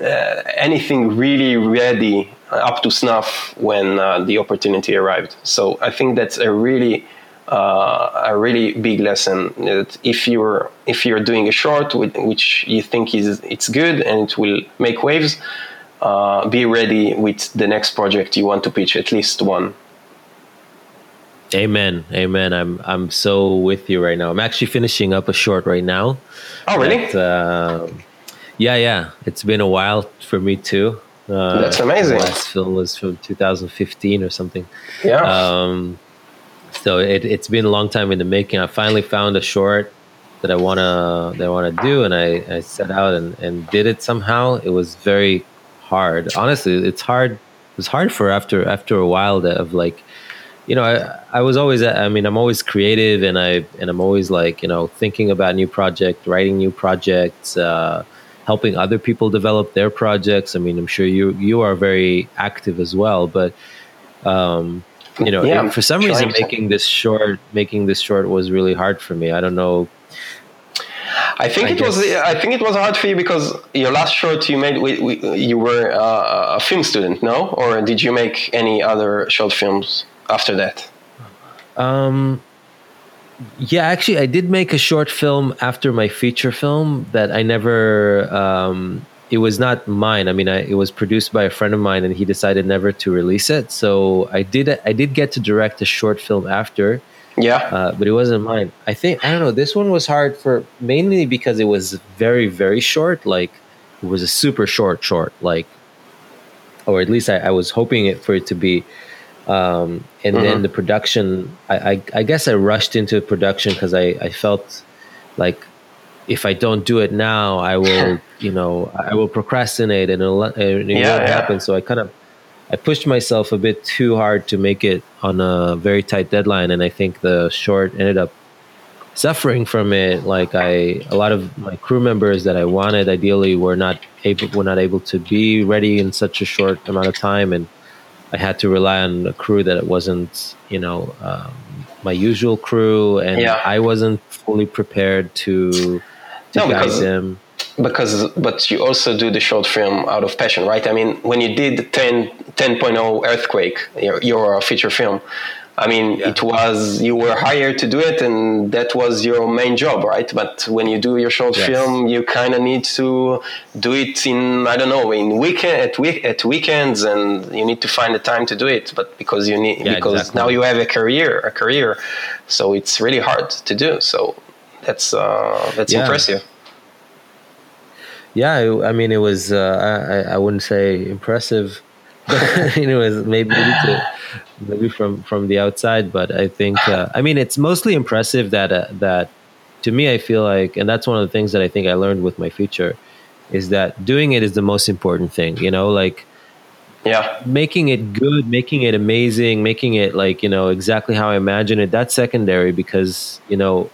S2: uh, anything really ready up to snuff when uh, the opportunity arrived so i think that's a really uh, a really big lesson that if you're if you're doing a short with, which you think is it's good and it will make waves uh, be ready with the next project you want to pitch at least one
S1: Amen, amen. I'm I'm so with you right now. I'm actually finishing up a short right now.
S2: oh really
S1: But, uh, yeah, yeah. It's been a while for me too. Uh,
S2: That's amazing.
S1: Last film was from 2015 or something.
S2: yeah
S1: Um, so it, it's been a long time in the making. I finally found a short that I wanna that I wanna do, and I, I set out and, and did it somehow. It was very hard. Honestly, it's hard. It was hard for after after a while that of like, you know, I I was always I mean I'm always creative and I and I'm always like you know thinking about new project, writing new projects. Uh, helping other people develop their projects. I mean, I'm sure you you are very active as well, but um, you know,
S2: Yeah,
S1: for some reason,
S2: to.
S1: making this short, making this short was really hard for me. I don't know.
S2: I think
S1: I
S2: it was. I think it was hard for you because your last short you made, we, we, you were uh, a film student, no? Or did you make any other short films after that?
S1: Um, yeah, actually, I did make a short film after my feature film that I never. Um, it was not mine. I mean, I, it was produced by a friend of mine, and he decided never to release it. So I did. I did get to direct a short film after.
S2: Yeah.
S1: uh, but it wasn't mine. I think I don't know. This one was hard for mainly because it was very very short. Like it was a super short short. Like, or at least I, I was hoping it for it to be. Um, and then
S2: Mhm.
S1: the production, I, I, I guess I rushed into production because I, I felt like if I don't do it now, I will, you know, I will procrastinate and it'll, it won't
S2: yeah.
S1: happen. So I kind of, I pushed myself a bit too hard to make it on a very tight deadline, and I think the short ended up suffering from it. Like I, a lot of my crew members that I wanted ideally were not able were not able to be ready in such a short amount of time, and I had to rely on a crew that it wasn't, you know, um, my usual crew, and
S2: Yeah.
S1: I wasn't fully prepared to to
S2: No,
S1: guide
S2: because-
S1: them.
S2: because but you also do the short film out of passion right i mean when you did 10 10.0 earthquake your, your feature film i mean
S1: Yeah.
S2: it was you were hired to do it and that was your main job right but when you do your short
S1: Yes.
S2: film you kind of need to do it in i don't know in weekend at week at weekends and you need to find the time to do it but because you need
S1: Yeah,
S2: because
S1: exactly.
S2: now you have a career a career so it's really hard to do so that's uh that's
S1: Yeah.
S2: impressive
S1: Yeah, I, I mean, it was. Uh, I, I wouldn't say impressive. Was maybe maybe, to, maybe from from the outside, but I think. Uh, I mean, it's mostly impressive that uh, that to me, I feel like, and that's one of the things that I think I learned with my feature, is that doing it is the most important thing. You know, like
S2: yeah
S1: making it good, making it amazing, making it like you know exactly how I imagine it. That's secondary because you know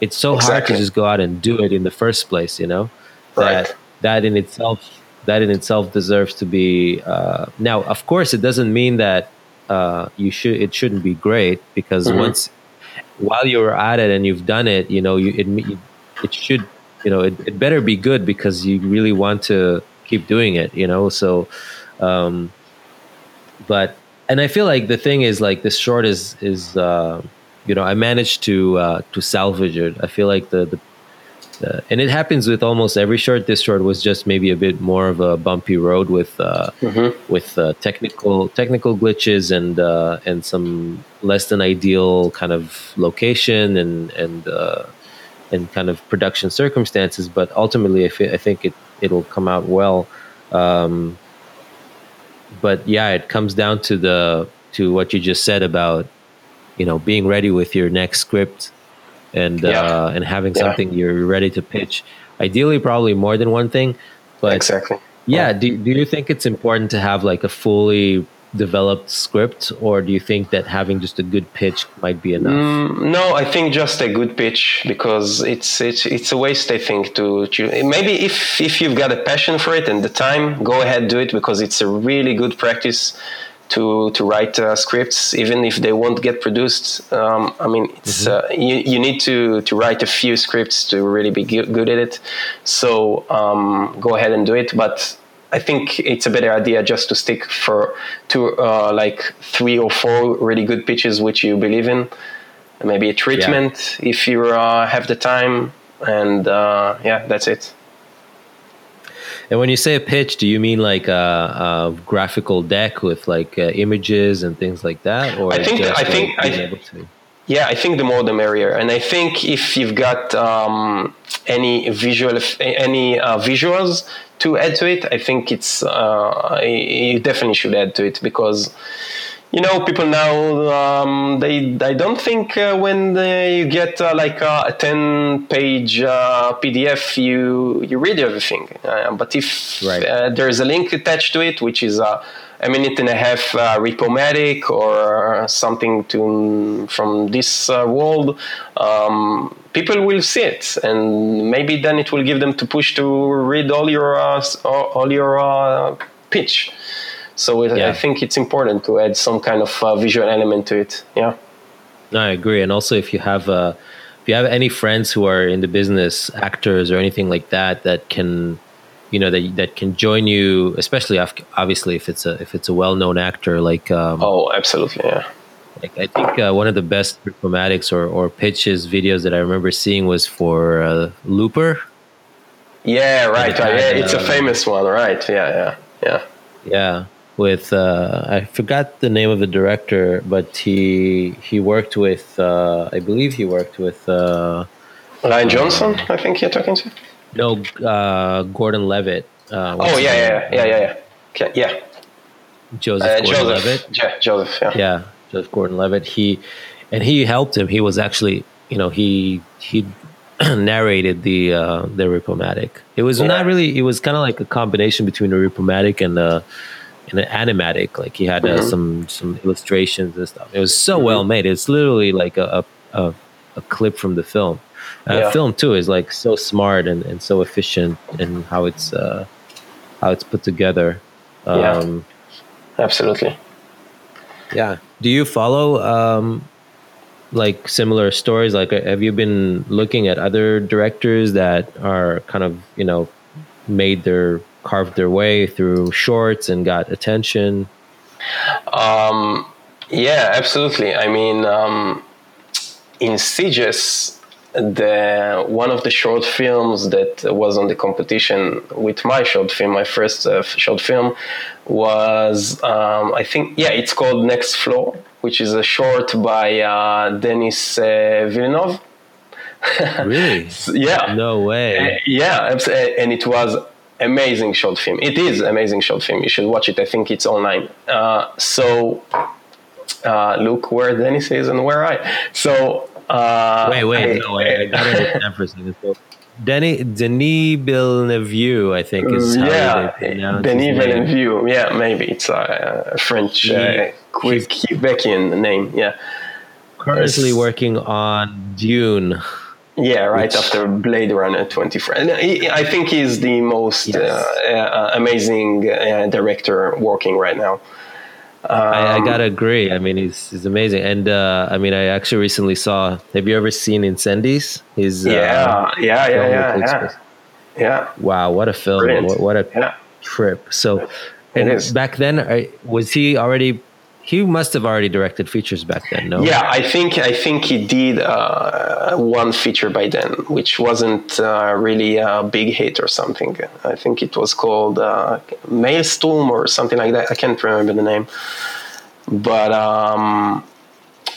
S1: it's so hard to just go out and do it in the first place. You know
S2: Right.
S1: that that in itself that in itself deserves to be. Uh, now, of course, it doesn't mean that uh, you should it shouldn't be great because
S2: Mhm.
S1: once while you're at it and you've done it, you know you it it should you know it, it better be good because you really want to keep doing it. You know so. Um, but and I feel like the thing is like this short is is uh, you know I managed to uh, to salvage it. I feel like the, the the and it happens with almost every short. This short was just maybe a bit more of a bumpy road with uh,
S2: Mhm.
S1: with uh, technical technical glitches and uh, and some less than ideal kind of location and and uh, and kind of production circumstances. But ultimately, I, I think it it'll come out well. Um, but yeah, it comes down to the to what you just said about you know being ready with your next script and yeah. uh, and having yeah. something you're ready to pitch. Ideally, probably more than one thing. But
S2: exactly.
S1: Yeah. Do Do you think it's important to have like a fully developed script, or do you think that having just a good pitch might be enough? Mm,
S2: no, I think just a good pitch because it's it's it's a waste. I think to, to maybe if if you've got a passion for it and the time, go ahead do it because it's a really good practice to to write uh, scripts, even if they won't get produced. Um, I mean, it's mm-hmm. uh, you, you need to to write a few scripts to really be good at it. So um, go ahead and do it, but. I think it's a better idea just to stick for to uh, like three or four really good pitches which you believe in, maybe a treatment yeah. if you uh, have the time, and uh, yeah, that's it.
S1: And when you say a pitch, do you mean like a, a graphical deck with like uh, images and things like that,
S2: or I think I think I, yeah, I think the more the merrier. And I think if you've got um, any visual any uh, visuals to add to it, I think it's uh, you definitely should add to it because you know people now um, they I don't think uh, when they, you get uh, like uh, a 10 page uh, PDF you you read everything. Uh, but if right. Uh, there's a link attached to it which is a minute and a half uh, Ripomatic or something to from this world um, people will see it. And maybe then it will give them to push to read all your all your pitch so it, yeah. I think it's important to add some kind of uh, visual element to it. Yeah.
S1: No, I agree. And also, if you have uh, if you have any friends who are in the business, actors or anything like that, that can, you know, that that can join you, especially obviously if it's a if it's a well known actor like. Um,
S2: oh, absolutely, yeah.
S1: Like I think uh, one of the best diplomatics or, or pitches videos that I remember seeing was for uh, Looper.
S2: Yeah, right. right. Yeah, it's a famous one, right? Yeah, yeah, yeah.
S1: Yeah, with uh, I forgot the name of the director, but he he worked with uh, I believe he worked with uh,
S2: Rian Johnson. I think you're talking to.
S1: No, uh, Gordon Levitt.
S2: Uh, oh yeah, yeah, yeah, yeah, yeah. Okay, yeah.
S1: Joseph uh, Gordon
S2: Joseph.
S1: Levitt.
S2: Yeah, Joseph. Yeah.
S1: Yeah, Joseph Gordon Levitt. He and he helped him. He was actually, you know, he he narrated the uh, the Ripomatic. It was yeah. not really. It was kind of like a combination between the Ripomatic and the in an animatic. Like he had uh, mm-hmm. some some illustrations and stuff. It was so mm-hmm. well made. It's literally like a a, a clip from the film. Uh, yeah. Film too is like so smart and, and so efficient in how it's uh, how it's put together.
S2: Um, yeah, absolutely.
S1: Yeah. Do you follow um, like similar stories? Like, have you been looking at other directors that are kind of you know made their carved their way through shorts and got attention?
S2: Um, yeah, absolutely. I mean, um, Insidious, the one of the short films that was on the competition with my short film, my first uh, short film, was um, I think yeah, it's called Next Floor, which is a short by uh, Denis uh, Villeneuve.
S1: really?
S2: yeah.
S1: No way.
S2: Uh, yeah, and it was amazing short film. It is amazing short film. You should watch it. I think it's online. Uh, so uh, look where Denis is and where I. So uh,
S1: wait, wait, I, no, wait. I got it for a second. So, Denis Denis Villeneuve, I think is
S2: yeah, Denis Villeneuve. Yeah, maybe it's a, French, uh, Quebecian name. Yeah.
S1: Currently working on Dune.
S2: Yeah, right Which, after Blade Runner 24. And I think he's the most yes. uh, uh, amazing uh, director working right now.
S1: Um, I, I, gotta agree. I mean, he's he's amazing, and uh, I mean, I actually recently saw. Have you ever seen Incendies?
S2: His uh, yeah, yeah, yeah, yeah, yeah, yeah.
S1: Wow, what a film! What, what, a yeah. trip! So, and back then, was he already he must have already directed features back then, no?
S2: Yeah, I think I think he did uh, one feature by then, which wasn't uh, really a big hit or something. I think it was called uh, Maelstrom or something like that. I can't remember the name, but um,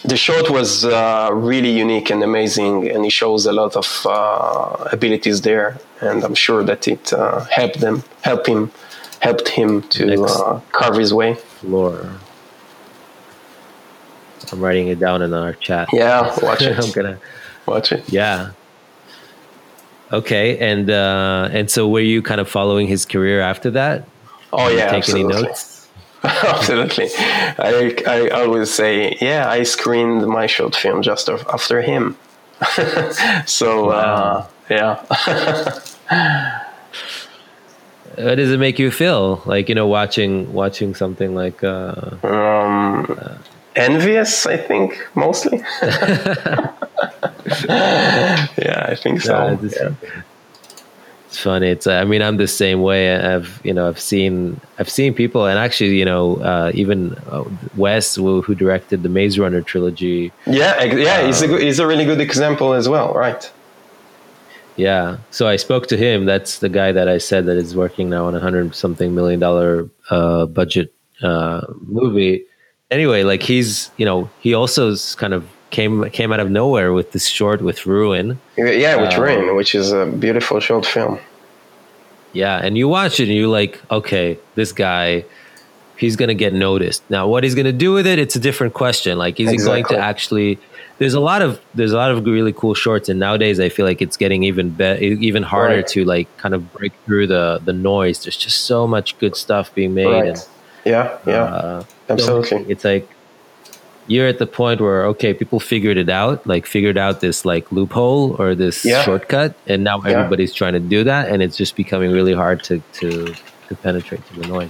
S2: the short was uh, really unique and amazing, and he shows a lot of uh, abilities there. And I'm sure that it uh, helped them, help him, helped him to uh, carve his way.
S1: Floor. I'm writing it down in our chat.
S2: Yeah, watch it.
S1: I'm gonna
S2: watch it.
S1: Yeah. Okay, and uh, and so were you kind of following his career after that?
S2: Oh
S1: Did
S2: yeah,
S1: take
S2: absolutely.
S1: any notes?
S2: Absolutely. I, I always say, yeah, I screened my short film just after him. so, uh, yeah.
S1: How does it make you feel? Like you know, watching watching something like uh,
S2: um, envious, I think, mostly. yeah, I think so.
S1: Yeah, it's,
S2: Yeah.
S1: it's funny. It's I mean I'm the same way. I've you know I've seen I've seen people and actually you know uh, even uh, Wes who, who directed the Maze Runner trilogy.
S2: Yeah, yeah, he's a good, he's a really good example as well, right?
S1: Yeah. So I spoke to him. That's the guy that I said that is working now on a hundred something million dollar uh, budget uh, movie. Anyway, like he's you know he also kind of came came out of nowhere with this short with Ruin.
S2: Yeah, with
S1: Um,
S2: Ruin, which is a beautiful short film.
S1: Yeah, and you watch it and you're like, okay, this guy, he's gonna get noticed. Now, what he's gonna do with it, it's a different question. Like, is he going to actually? There's a lot of there's a lot of really cool shorts, and nowadays I feel like it's getting even better, even harder
S2: Right.
S1: to like kind of break through the the noise. There's just so much good stuff being made,
S2: Right.
S1: and
S2: Yeah, yeah,
S1: uh,
S2: absolutely.
S1: it's like you're at the point where okay, people figured it out, like figured out this like loophole or this
S2: Yeah.
S1: shortcut, and now
S2: Yeah.
S1: everybody's trying to do that, and it's just becoming really hard to to to penetrate to the noise.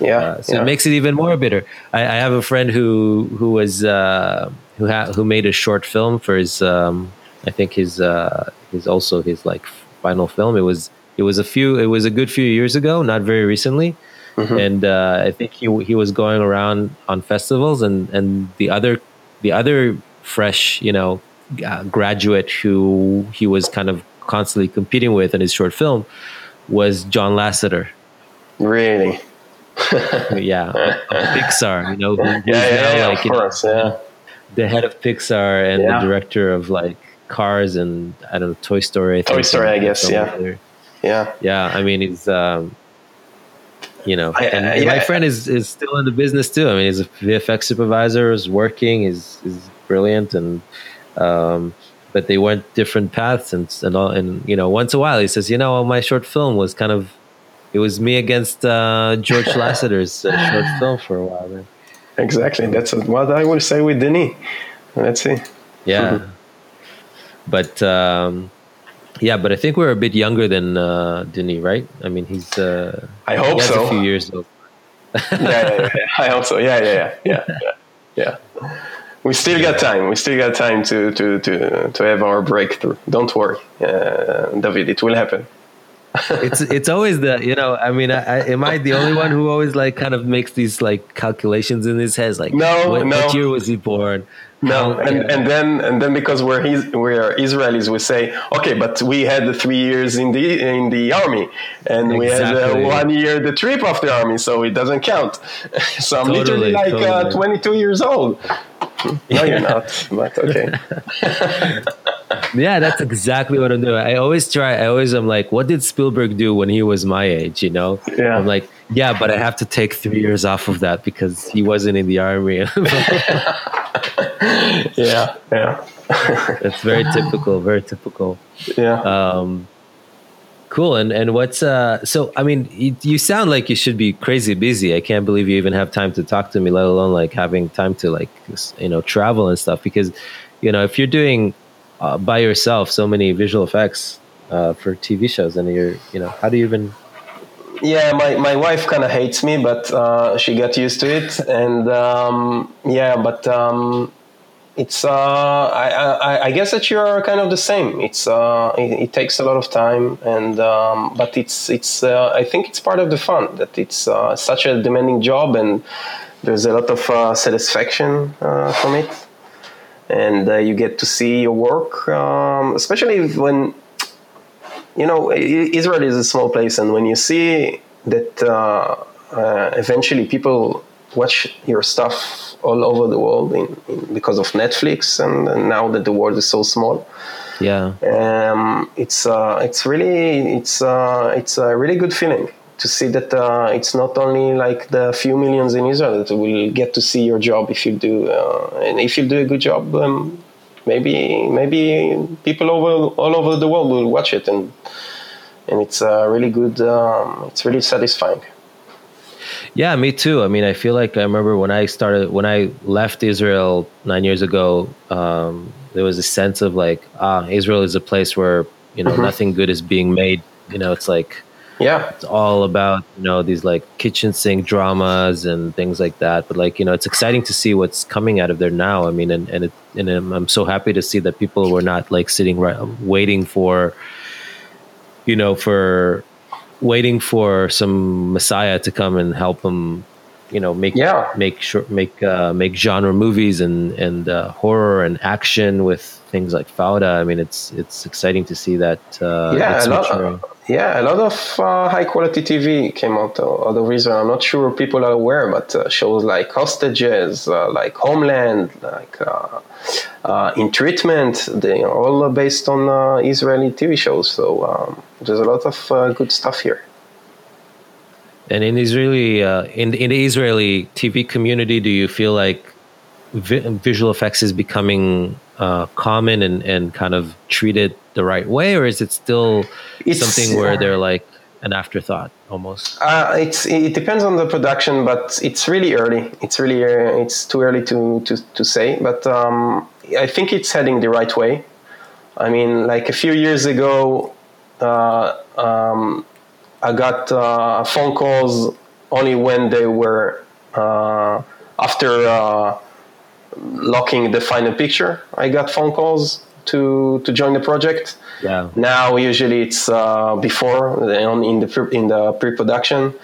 S2: yeah,
S1: Uh, so
S2: yeah.
S1: it makes it even more bitter. I, I have a friend who who was uh, who ha- who made a short film for his um, I think his uh, his also his like final film. It was it was a few it was a good few years ago, not very recently.
S2: Mm-hmm.
S1: And uh, I think he he was going around on festivals, and and the other the other fresh you know uh, graduate who he was kind of constantly competing with in his short film was John Lasseter
S2: really.
S1: yeah, Pixar. You know,
S2: Yeah, yeah, yeah,
S1: like
S2: of
S1: you know,
S2: yeah.
S1: the head of Pixar and
S2: Yeah.
S1: the director of like Cars and I don't know Toy Story. I
S2: Toy Story, I guess, yeah.
S1: other-
S2: Yeah,
S1: yeah. I mean, he's um, you know,
S2: I-
S1: and,
S2: I-
S1: my friend is is still in the business too. I mean, he's a VFX supervisor, is working, is is brilliant, and um, but they went different paths, and and all, and you know, once in a while he says, you know, my short film was kind of. It was me against uh, George Lasseter's uh, short film for a while. Man.
S2: exactly. That's what I will say with Denis. Let's see.
S1: Yeah. But um, yeah, but I think we're a bit younger than uh, Denis, right? I mean, he's uh,
S2: I hope
S1: he
S2: so.
S1: a few years old.
S2: yeah, yeah, yeah. I hope so. Yeah, yeah, yeah, yeah, yeah. yeah. We still got time. We still got time to to to to have our breakthrough. Don't worry, uh, David. It will happen.
S1: It's it's always the you know. I mean, I, I, am I the only one who always like kind of makes these like calculations in his head? Like,
S2: No,
S1: what,
S2: no.
S1: what year was he born?
S2: No, and,
S1: yeah.
S2: and then and then because we're his, we're Israelis, we say okay, but we had the three years in the in the army, and we had uh, one year the trip of the army, so it doesn't count. so I'm literally
S1: Totally,
S2: like uh, 22 years old. No, you're not, but okay.
S1: yeah, that's exactly what I'm doing. I always try. I always am like, what did Spielberg do when he was my age? You know,
S2: Yeah.
S1: I'm like, yeah, but I have to take three years off of that because he wasn't in the army.
S2: Yeah, yeah,
S1: That's very typical. Very typical.
S2: yeah.
S1: Um, cool. And and what's uh? So I mean, you, you sound like you should be crazy busy. I can't believe you even have time to talk to me, let alone like having time to like you know travel and stuff. Because you know if you're doing uh, by yourself so many visual effects uh, for TV shows, and you're you know how do you even
S2: Yeah, my, my wife kind of hates me, but uh, she got used to it, and um, yeah, but um, it's uh, I, I I guess that you're kind of the same. It's uh, it, it takes a lot of time, and um, but it's it's uh, I think it's part of the fun that it's uh, such a demanding job, and there's a lot of uh, satisfaction uh, from it, and uh, you get to see your work, um, especially when you know, Israel is a small place, and when you see that uh, uh, eventually people watch your stuff all over the world in, in because of Netflix and, and, now that the world is so small.
S1: Yeah,
S2: um, it's uh, it's really it's uh, it's a really good feeling to see that uh, it's not only like the few millions in Israel that will get to see your job if you do uh, and if you do a good job. Um, maybe maybe people over all over the world will watch it and and it's uh, really good. Um, it's really satisfying.
S1: Yeah, me too. I mean, I feel like I remember when I started, when I left Israel nine years ago, um, there was a sense of like, ah, Israel is a place where, you know, mm-hmm. nothing good is being made. You know, it's like,
S2: yeah,
S1: it's all about, you know, these like kitchen sink dramas and things like that. But like, you know, it's exciting to see what's coming out of there now. I mean, and, and, it, and I'm so happy to see that people were not like sitting right, waiting for, you know, for waiting for some messiah to come and help them you know make
S2: yeah.
S1: make sure make uh, make genre movies and and uh, horror and action with things like Fauda. I mean, it's it's exciting to see that. Uh,
S2: yeah, a lot, of, yeah, a lot of uh, high quality TV came out out of Israel. I'm not sure people are aware, but uh, shows like Hostages, uh, like Homeland, like In Treatment, they are all based on Israeli TV shows. So um, there's a lot of good stuff here.
S1: And in Israeli, uh, in in the Israeli TV community, do you feel like vi- visual effects is becoming uh, common and, and kind of treated the right way, or is it still it's, something where they're like an afterthought almost?
S2: Uh, it's it depends on the production, but it's really early. It's really uh, it's too early to to, to say, but um, I think it's heading the right way. I mean, like a few years ago. Uh, um, I got uh, phone calls only when they were uh, after uh, locking the final picture. I got phone calls to to join the project.
S1: Yeah.
S2: Now usually it's uh, before in the pre- in the pre-production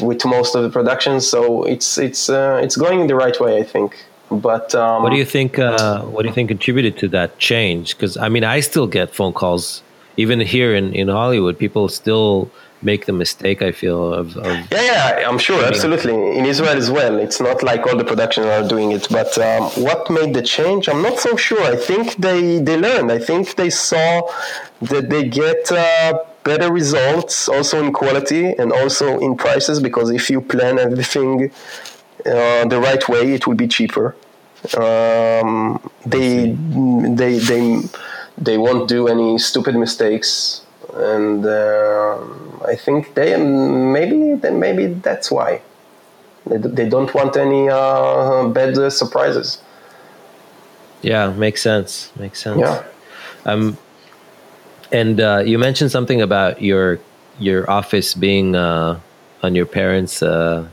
S2: with most of the productions. So it's it's uh, it's going in the right way, I think. But um,
S1: what do you think? Uh, what do you think contributed to that change? Because I mean, I still get phone calls even here in in Hollywood. People still make the mistake. I feel of, of
S2: yeah, yeah, I'm sure, absolutely. In Israel as well, it's not like all the productions are doing it. But um, what made the change? I'm not so sure. I think they they learned. I think they saw that they get. Uh, better results also in quality and also in prices because if you plan everything uh, the right way it will be cheaper um, they they they they won't do any stupid mistakes and uh, I think they maybe maybe that's why they, they don't want any uh, bad uh, surprises.
S1: Yeah, makes sense. Makes sense.
S2: Yeah.
S1: Um, and uh, you mentioned something about your your office being uh, on your parents' uh,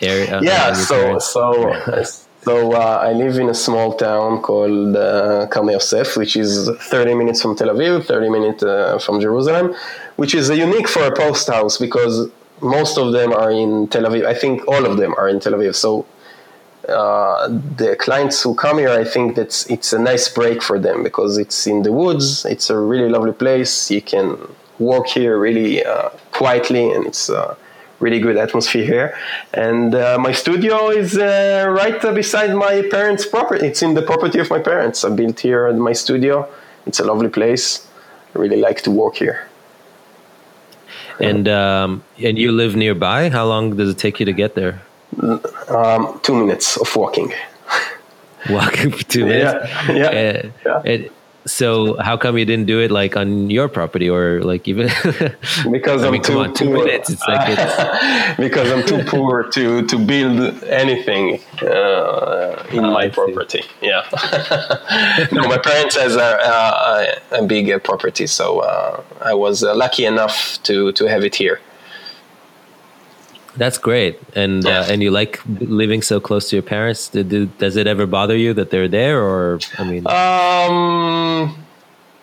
S1: area.
S2: Yeah. So parents. so So uh, I live in a small town called uh, Yosef, which is 30 minutes from Tel Aviv, 30 minutes uh, from Jerusalem, which is unique for a post house because most of them are in Tel Aviv. I think all of them are in Tel Aviv. So uh, the clients who come here, I think that's it's a nice break for them because it's in the woods. It's a really lovely place. You can walk here really uh, quietly, and it's uh, really good atmosphere here. And uh, my studio is uh, right beside my parents' property. It's in the property of my parents. I built here my studio. It's a lovely place. I really like to work here.
S1: And um, and you live nearby. How long does it take you to get there?
S2: Um, two minutes of walking.
S1: Walking for two minutes.
S2: Yeah, yeah.
S1: Yeah so how come you didn't do it like on your property or like even
S2: because I am mean, too on, poor. Minutes, it's like it's... because I'm too poor to to build anything uh, in oh, my property. Yeah. no, my parents has a, a, a big property, so uh, I was uh, lucky enough to to have it here.
S1: That's great, and uh, and you like living so close to your parents. does it ever bother you that they're there, or I mean,
S2: um,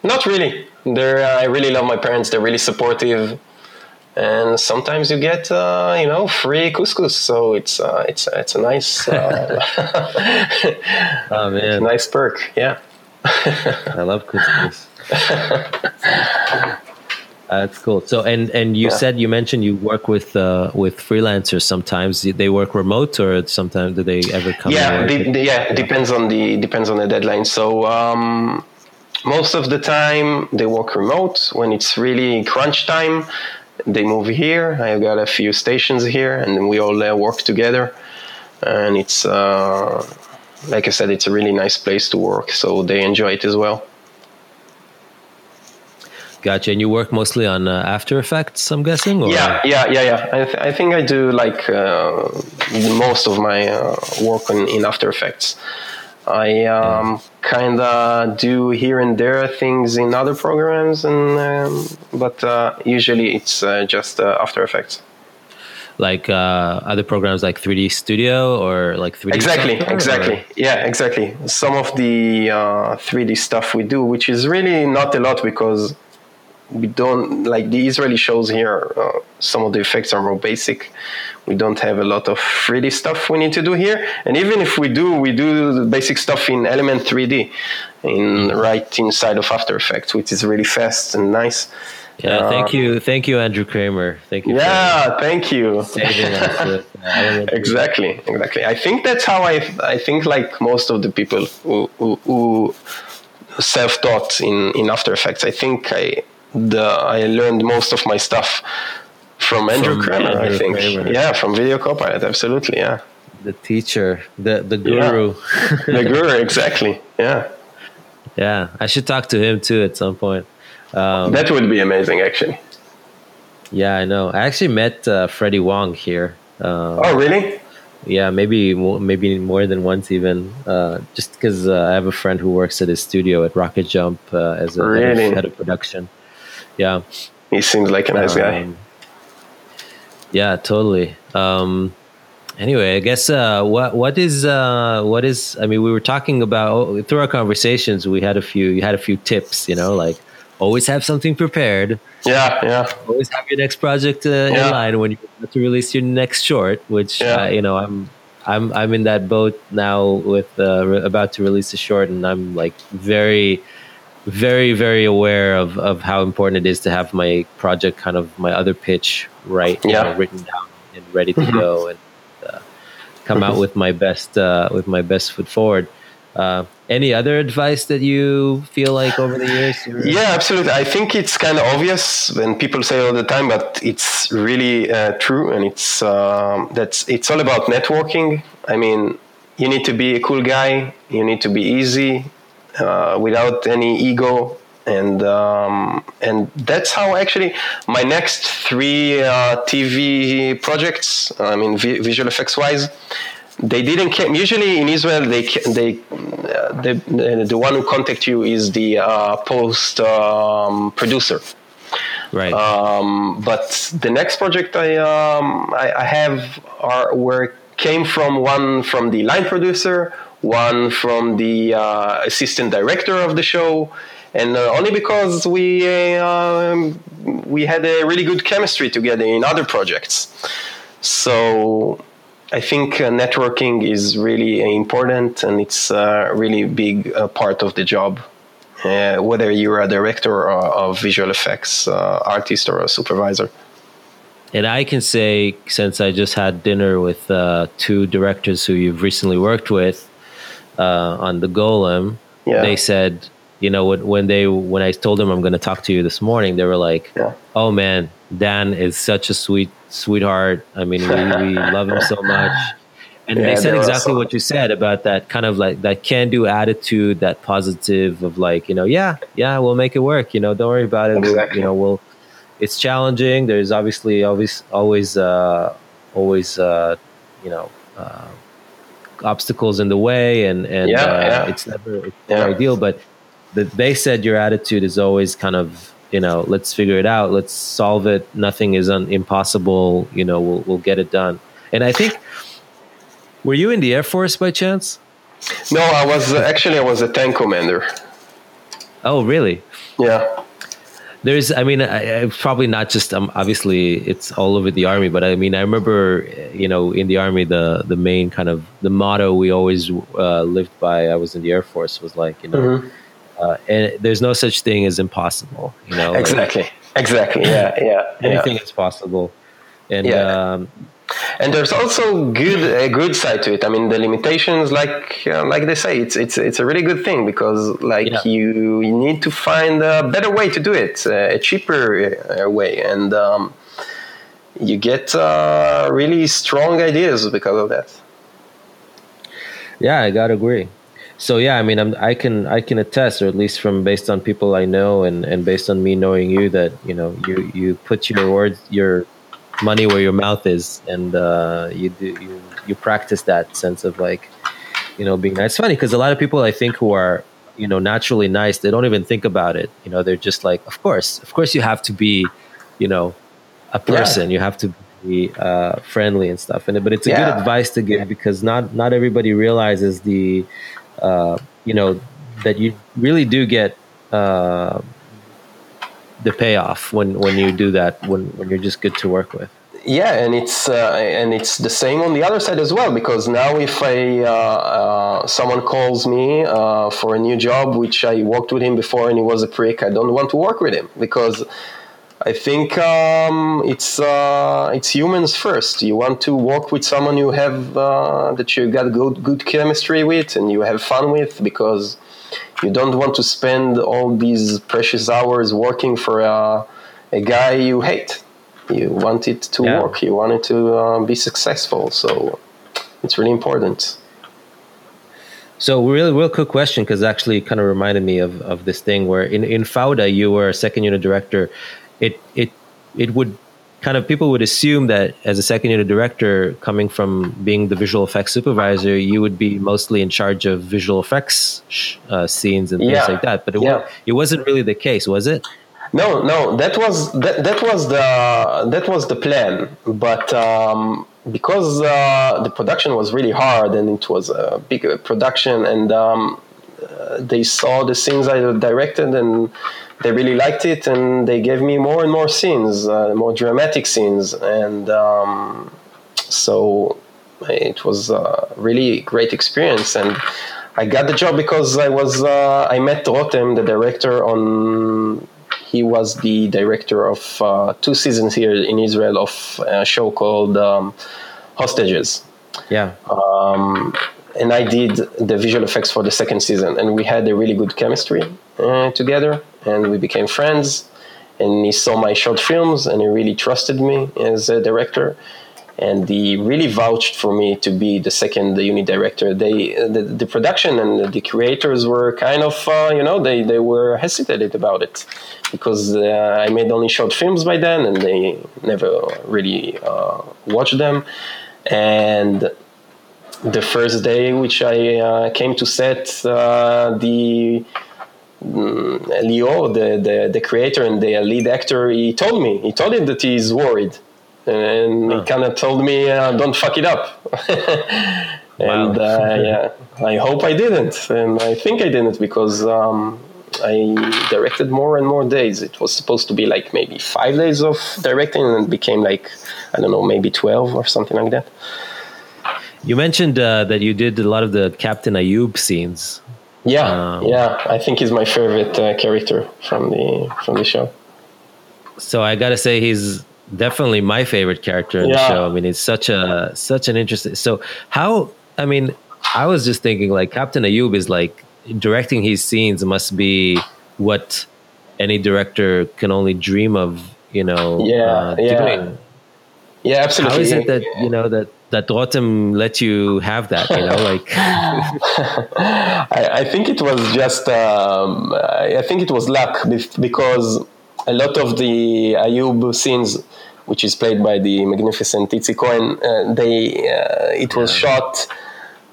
S2: not really. They're I really love my parents. They're really supportive, and sometimes you get uh, you know free couscous, so it's uh, it's it's a nice uh,
S1: oh man,
S2: nice perk. Yeah,
S1: I love couscous. That's cool. So, and and you
S2: Yeah.
S1: said you mentioned you work with uh, with freelancers. Sometimes they work remote, or sometimes do they ever come?
S2: yeah, de- de- yeah, depends on the depends on the deadline. So um, most of the time they work remote. When it's really crunch time, they move here. I've got a few stations here, and we all uh, work together. And it's uh, like I said, it's a really nice place to work. So they enjoy it as well.
S1: Gotcha. And you work mostly on uh, After Effects, I'm guessing. Or?
S2: Yeah, yeah, yeah, yeah. I, th- I think I do like uh, most of my uh, work on, in After Effects. I um, kind of do here and there things in other programs, and um, but uh, usually it's uh, just uh, After Effects.
S1: Like uh, other programs like 3D Studio or like 3D.
S2: Exactly,
S1: software,
S2: exactly.
S1: or-
S2: Yeah, exactly. Some of the uh, 3D stuff we do, which is really not a lot because we don't like the Israeli shows here. Uh, some of the effects are more basic. We don't have a lot of 3D stuff we need to do here, and even if we do, we do the basic stuff in Element 3D, in right inside of After Effects, which is really fast and nice.
S1: Yeah. Thank
S2: Uh,
S1: you. Thank you, Andrew Kramer. Thank you.
S2: Yeah, thank you.
S1: with, uh,
S2: exactly exactly i think that's how i i think like most of the people who who, who self-taught in in after effects i think i the i learned most of my stuff from andrew
S1: From
S2: kramer i think
S1: Kramer.
S2: yeah from video copilot absolutely yeah
S1: the teacher, the the guru.
S2: the guru exactly yeah
S1: Yeah, I should talk to him too at some point. Um,
S2: that would be amazing actually
S1: yeah, I know. I actually met uh, Freddie Wong here. Uh,
S2: oh really
S1: yeah, maybe maybe more than once even. Uh, just because uh, I have a friend who works at his studio at Rocket Jump uh, as a head, of, head of production. Yeah,
S2: he seems like a nice guy
S1: Um, yeah, totally. Um, anyway, I guess uh, what what is uh, what is? I mean, we were talking about oh, through our conversations. We had a few. You had a few tips. You know, like always have something prepared.
S2: yeah yeah
S1: Always have your next project uh, in line when you're about to release your next short. Which
S2: Yeah.
S1: uh, you know, I'm. I'm I'm in that boat now with uh, re- about to release a short, and I'm like very, very very aware of of how important it is to have my project kind of my other pitch right
S2: Yeah.
S1: know, written down and ready to go and uh, come out with my best uh, with my best foot forward uh, any other advice that you feel like over the years
S2: Yeah, absolutely. I think it's kind of obvious when people say all the time, but it's really uh, true, and it's um, that's it's all about networking. I mean, you need to be a cool guy. You need to be easy, uh, without any ego, and um, and that's how actually my next three uh, TV projects. I mean, vi- visual effects wise. They didn't came. Usually in Israel, they they uh, the, the the one who contact you is the uh, post um, producer.
S1: right
S2: Um, but the next project I, um, I, I have are where came from one from the line producer, one from the uh, assistant director of the show, and uh, only because we uh, we had a really good chemistry together in other projects. So I think uh, networking is really important, and it's a really big uh, part of the job uh, whether you're a director or of visual effects uh, artist or a supervisor.
S1: and i can say since i just had dinner with uh, two directors who you've recently worked with uh, on the golem
S2: Yeah.
S1: they said you know when, when they when i told them i'm going to talk to you this morning they were like
S2: Yeah.
S1: oh man dan is such a sweet sweetheart i mean we, we love him so much and
S2: Yeah,
S1: they said exactly what you said about that kind of like that can do attitude that positive of like you know yeah yeah we'll make it work you know don't worry about it We'll-
S2: Exactly.
S1: you know we'll it's challenging there's obviously always always uh always uh you know uh obstacles in the way and and
S2: Yeah,
S1: uh,
S2: yeah.
S1: it's never it's
S2: Yeah.
S1: ideal but the, they said your attitude is always kind of you know let's figure it out let's solve it nothing is un- impossible you know we'll, we'll get it done and i think were you in the air force by chance
S2: No, I was uh, actually I was a tank commander.
S1: oh really
S2: Yeah,
S1: there's i mean I, I, probably not just um, obviously it's all over the army but i mean i remember uh, you know in the army the the main kind of the motto we always uh, lived by i was in the air force was like you know
S2: Mm-hmm.
S1: uh, and there's no such thing as impossible you know like,
S2: exactly, Exactly. Yeah. Yeah.
S1: Anything
S2: yeah.
S1: is possible. And
S2: Yeah.
S1: um,
S2: and there's also good a good side to it. I mean, the limitations, like uh, like they say, it's it's it's a really good thing because like
S1: Yeah.
S2: you, you need to find a better way to do it, uh, a cheaper uh, way, and um, you get uh, really strong ideas because of that.
S1: Yeah, I gotta agree. So yeah, I mean, I'm, I can I can attest, or at least from based on people I know, and, and based on me knowing you, that you know you you put your words your money where your mouth is, and uh, you do you you practice that sense of like you know being nice. It's funny because a lot of people I think who are you know naturally nice, they don't even think about it. You know, they're just like, of course, of course, you have to be, you know, a person. You have to be uh, friendly and stuff. And but it's a good advice to give because not not everybody realizes the uh, you know that you really do get uh, the payoff when when you do that when when you're just good to work with.
S2: Yeah, and it's uh, and it's the same on the other side as well. Because now, if I uh, uh, someone calls me uh, for a new job, which I worked with him before, and he was a prick, I don't want to work with him because I think um, it's uh, it's humans first. You want to work with someone you have uh, that you got good good chemistry with, and you have fun with, because you don't want to spend all these precious hours working for a, a guy you hate. You want it to
S1: Yeah.
S2: work. You want it to uh, be successful. So it's really important.
S1: So real real quick question because actually kind of reminded me of, of this thing where in in Fauda you were a second unit director. It it it would kind of people would assume that as a second unit director coming from being the visual effects supervisor you would be mostly in charge of visual effects sh- uh, scenes and things
S2: Yeah.
S1: like that but it,
S2: Yeah.
S1: wa- it wasn't really the case was it
S2: No, no, that was that, that was the that was the plan, but um, because uh, the production was really hard and it was a big production, and um, uh, they saw the scenes I directed and they really liked it, and they gave me more and more scenes, uh, more dramatic scenes, and um, so it was a really great experience and. I got the job because I was uh, I met Rotem, the director, on he was the director of uh, two seasons here in Israel of a show called um, Hostages.
S1: yeah
S2: Um, and I did the visual effects for the second season, and we had a really good chemistry uh, together, and we became friends. And he saw my short films, and he really trusted me as a director. And he really vouched for me to be the second unit director. They, the, the production and the creators were kind of, uh, you know, they, they were hesitated about it because uh, I made only short films by then, and they never really uh, watched them. And the first day which I uh, came to set, uh, the mm, Lior, the, the the creator and the lead actor, he told me, he told him that he's worried, and he kind of told me, uh, "Don't fuck it up." and uh, yeah, I hope I didn't, and I think I didn't because. Um, I directed more and more days. It was supposed to be like maybe five days of directing, and it became like I don't know, maybe twelve or something like that.
S1: You mentioned uh, that you did a lot of the captain ayub scenes
S2: Yeah,
S1: Um,
S2: yeah. I think he's my favorite uh, character from the from the show.
S1: so I got to say he's definitely my favorite character in the
S2: Yeah.
S1: show. I mean, it's such a such an interesting. So how? I mean, I was just thinking like Captain Ayub is like directing his scenes must be what any director can only dream of. You know,
S2: Yeah,
S1: uh,
S2: yeah.
S1: doing.
S2: Yeah, absolutely.
S1: How is it that you know that that Rotem let you have that? You know, like
S2: I, I think it was just. Um, I think it was luck because a lot of the Ayub scenes, which is played by the magnificent Itzik Cohen, uh, they uh, it was shot.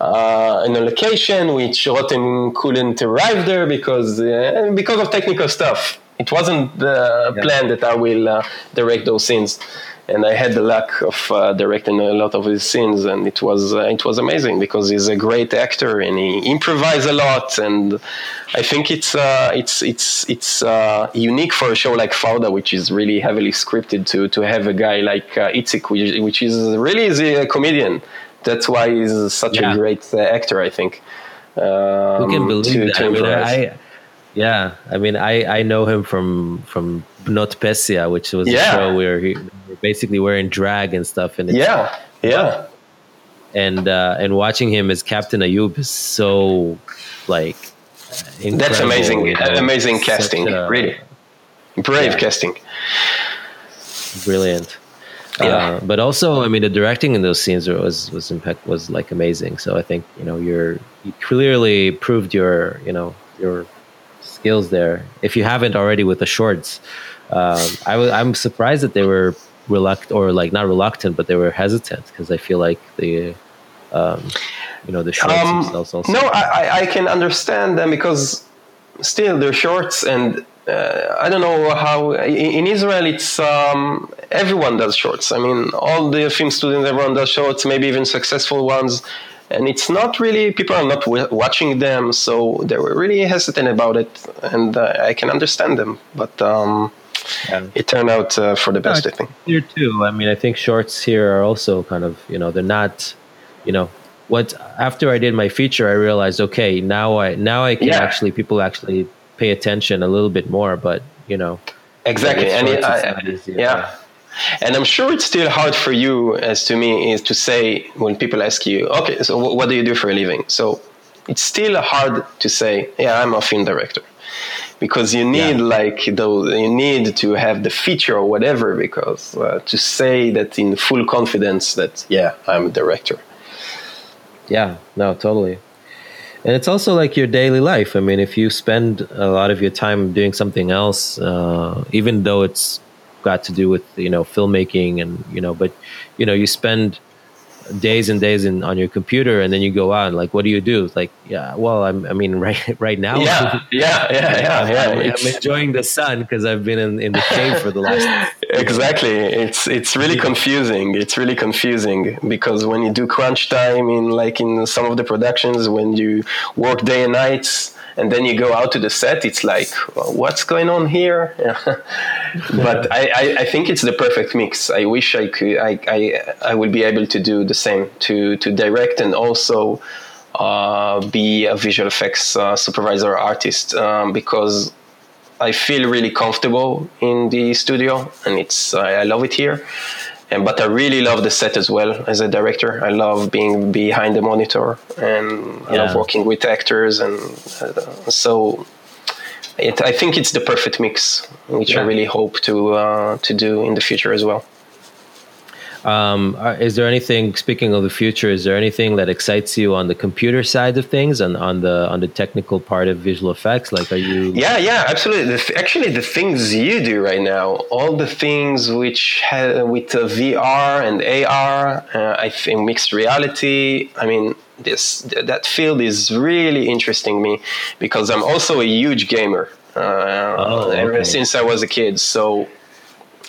S2: Uh, in a location which Rotem couldn't arrive there because uh, because of technical stuff. It wasn't the
S1: Yeah.
S2: plan that I will uh, direct those scenes, and I had the luck of uh, directing a lot of his scenes, and it was uh, it was amazing because he's a great actor and he improvises a lot, and I think it's uh, it's it's it's uh, unique for a show like Fauda, which is really heavily scripted to to have a guy like uh, Itzik, which, which is really is a comedian. That's why he's such
S1: Yeah.
S2: a great uh, actor, I think. Um,
S1: who can believe
S2: to-
S1: that?
S2: to
S1: I mean. I, Yeah, I mean, I, I know him from from Notpetya, which was
S2: Yeah.
S1: a show where he were basically wearing drag and stuff. And
S2: Yeah, yeah,
S1: and uh, and watching him as Captain Ayub is so like incredible,
S2: that's amazing.
S1: you know?
S2: Amazing casting,
S1: a-
S2: really brave
S1: Yeah.
S2: casting.
S1: brilliant.
S2: Yeah.
S1: Uh, but also, I mean, the directing in those scenes was was impact was like amazing. So I think you know you're you clearly proved your you know your skills there. If you haven't already with the shorts, um, I was I'm surprised that they were reluctant or like not reluctant, but they were hesitant because I feel like the um, you know the shorts
S2: Um,
S1: themselves also.
S2: no, I, I- can understand them because still they're shorts, and uh, I don't know how in, in Israel it's um, everyone does shorts. I mean, all the film students, everyone does shorts, maybe even successful ones. And it's not really people are not w- watching them, so they were really hesitant about it, and uh, I can understand them. But um,
S1: Yeah.
S2: it turned out uh, for the best, I think.
S1: here too. I mean, I think shorts here are also kind of you know they're not, you know, what after I did my feature, I realized okay now I now I can
S2: Yeah.
S1: actually people actually pay attention a little bit more, but you know
S2: Exactly,
S1: with
S2: and it, I,
S1: not easy.
S2: yeah. And I'm sure it's still hard for you, as to me, is to say when people ask you, okay, so wh- what do you do for a living? So it's still hard to say, yeah, I'm a film director, because you need
S1: Yeah.
S2: like those, you need to have the feature or whatever, because uh, to say that in full confidence that yeah, I'm a director.
S1: Yeah, no, totally. And it's also like your daily life. I mean, if you spend a lot of your time doing something else, uh, even though it's got to do with you know filmmaking and you know, but you know, you spend days and days in on your computer, and then you go out and like, what do you do? Like, yeah, well, I'm, I mean, right, right now,
S2: Yeah, yeah, yeah, yeah, yeah.
S1: I'm, I'm enjoying the sun because I've been in, in the cave for the last.
S2: exactly it's it's really confusing it's really confusing because when you do crunch time in like in some of the productions when you work day and nights and then you go out to the set it's like well, what's going on here but I, I, I think it's the perfect mix i wish i could i i, I would be able to do the same to to direct and also uh, be a visual effects uh, supervisor or artist um, because I feel really comfortable in the studio, and it's I, I love it here. And but I really love the set as well as a director. I love being behind the monitor, and I love working with actors, and uh, so it, I think it's the perfect mix, which I really hope to uh, to do in the future as well.
S1: Um, are- is there anything? Speaking of the future, is there anything that excites you on the computer side of things and on the on the technical part of visual effects? Like, are you?
S2: Yeah, yeah, absolutely. The, th- actually, the things you do right now, all the things which ha- with uh, VR and AR, uh, I think mixed reality. I mean, this th- that field is really interesting me because I'm also a huge gamer. Uh,
S1: Oh,
S2: ever since I was a kid, so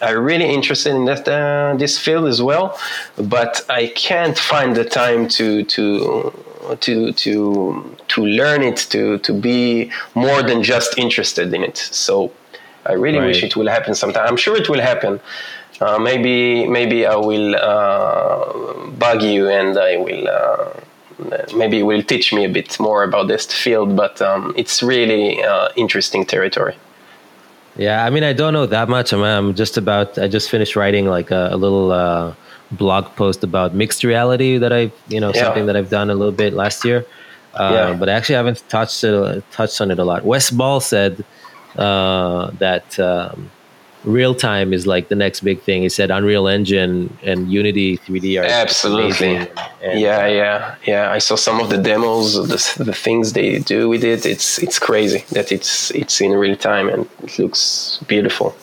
S2: I'm really interested in that uh, this field as well, but I can't find the time to to to to to learn it to to be more than just interested in it. So I really wish it will happen sometime. I'm sure it will happen. Uh, maybe maybe I will uh, bug you and I will. Uh, Maybe will teach me a bit more about this field, but um, it's really uh, interesting territory.
S1: Yeah, I mean, I don't know that much. I'm, I'm just about. I just finished writing like a, a little uh, blog post about mixed reality that I, you know,
S2: Yeah.
S1: something that I've done a little bit last year. Uh,
S2: Yeah.
S1: But I actually haven't touched it, touched on it a lot. Wes Ball said uh, that um, real time is like the next big thing. He said Unreal Engine and Unity 3D are
S2: Absolutely.
S1: And,
S2: yeah, yeah, yeah. I saw some of the demos, the, the things they do with it. It's it's crazy that it's it's in real time and it looks beautiful.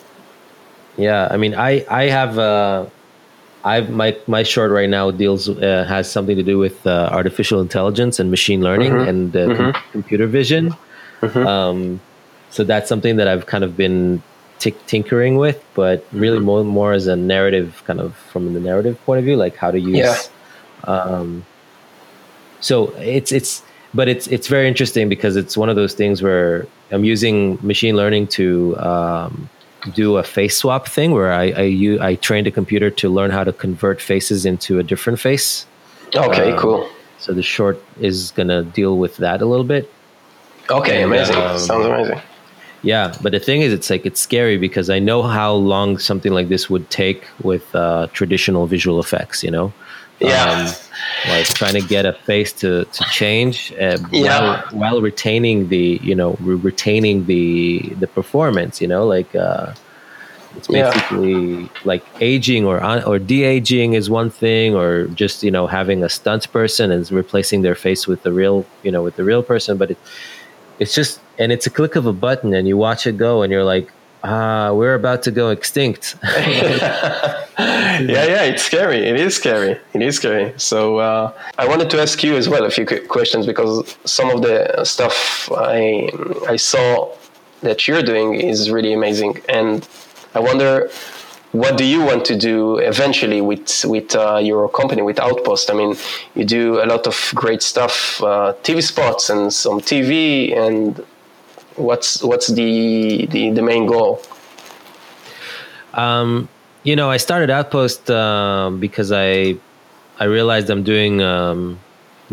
S1: Yeah, I mean, I I have uh, I've my my short right now deals uh, has something to do with uh, artificial intelligence and machine learning and uh, com- computer vision. Um, so that's something that I've kind of been tick tinkering with, but really more more as a narrative kind of from the narrative point of view, like how to use.
S2: Yeah.
S1: Um, so it's it's but it's it's very interesting because it's one of those things where I'm using machine learning to um, do a face swap thing where I I, u- I trained a computer to learn how to convert faces into a different face.
S2: Okay,
S1: Um,
S2: cool.
S1: So the short is gonna deal with that a little bit.
S2: Okay,
S1: and,
S2: amazing.
S1: um,
S2: Sounds amazing.
S1: Yeah, but the thing is, it's like it's scary because I know how long something like this would take with uh, traditional visual effects. You know,
S2: yeah, um,
S1: like trying to get a face to to change uh, yeah. while while retaining the you know retaining the the performance. You know, like uh, it's basically yeah. like aging or or de aging is one thing, or just you know having a stunt person and replacing their face with the real you know with the real person, but it it's just and it's a click of a button and you watch it go and you're like ah we're about to go extinct.
S2: Yeah yeah it's scary. It is scary. It is scary. So uh, i wanted to ask you as well a few questions because some of the stuff i i saw that you're doing is really amazing. And i wonder what do you want to do eventually with with uh, your company with Outpost? I mean, you do a lot of great stuff, uh, TV spots and some TV, and what's what's the the, the main goal?
S1: Um, you know, I started Outpost uh, because I I realized I'm doing um,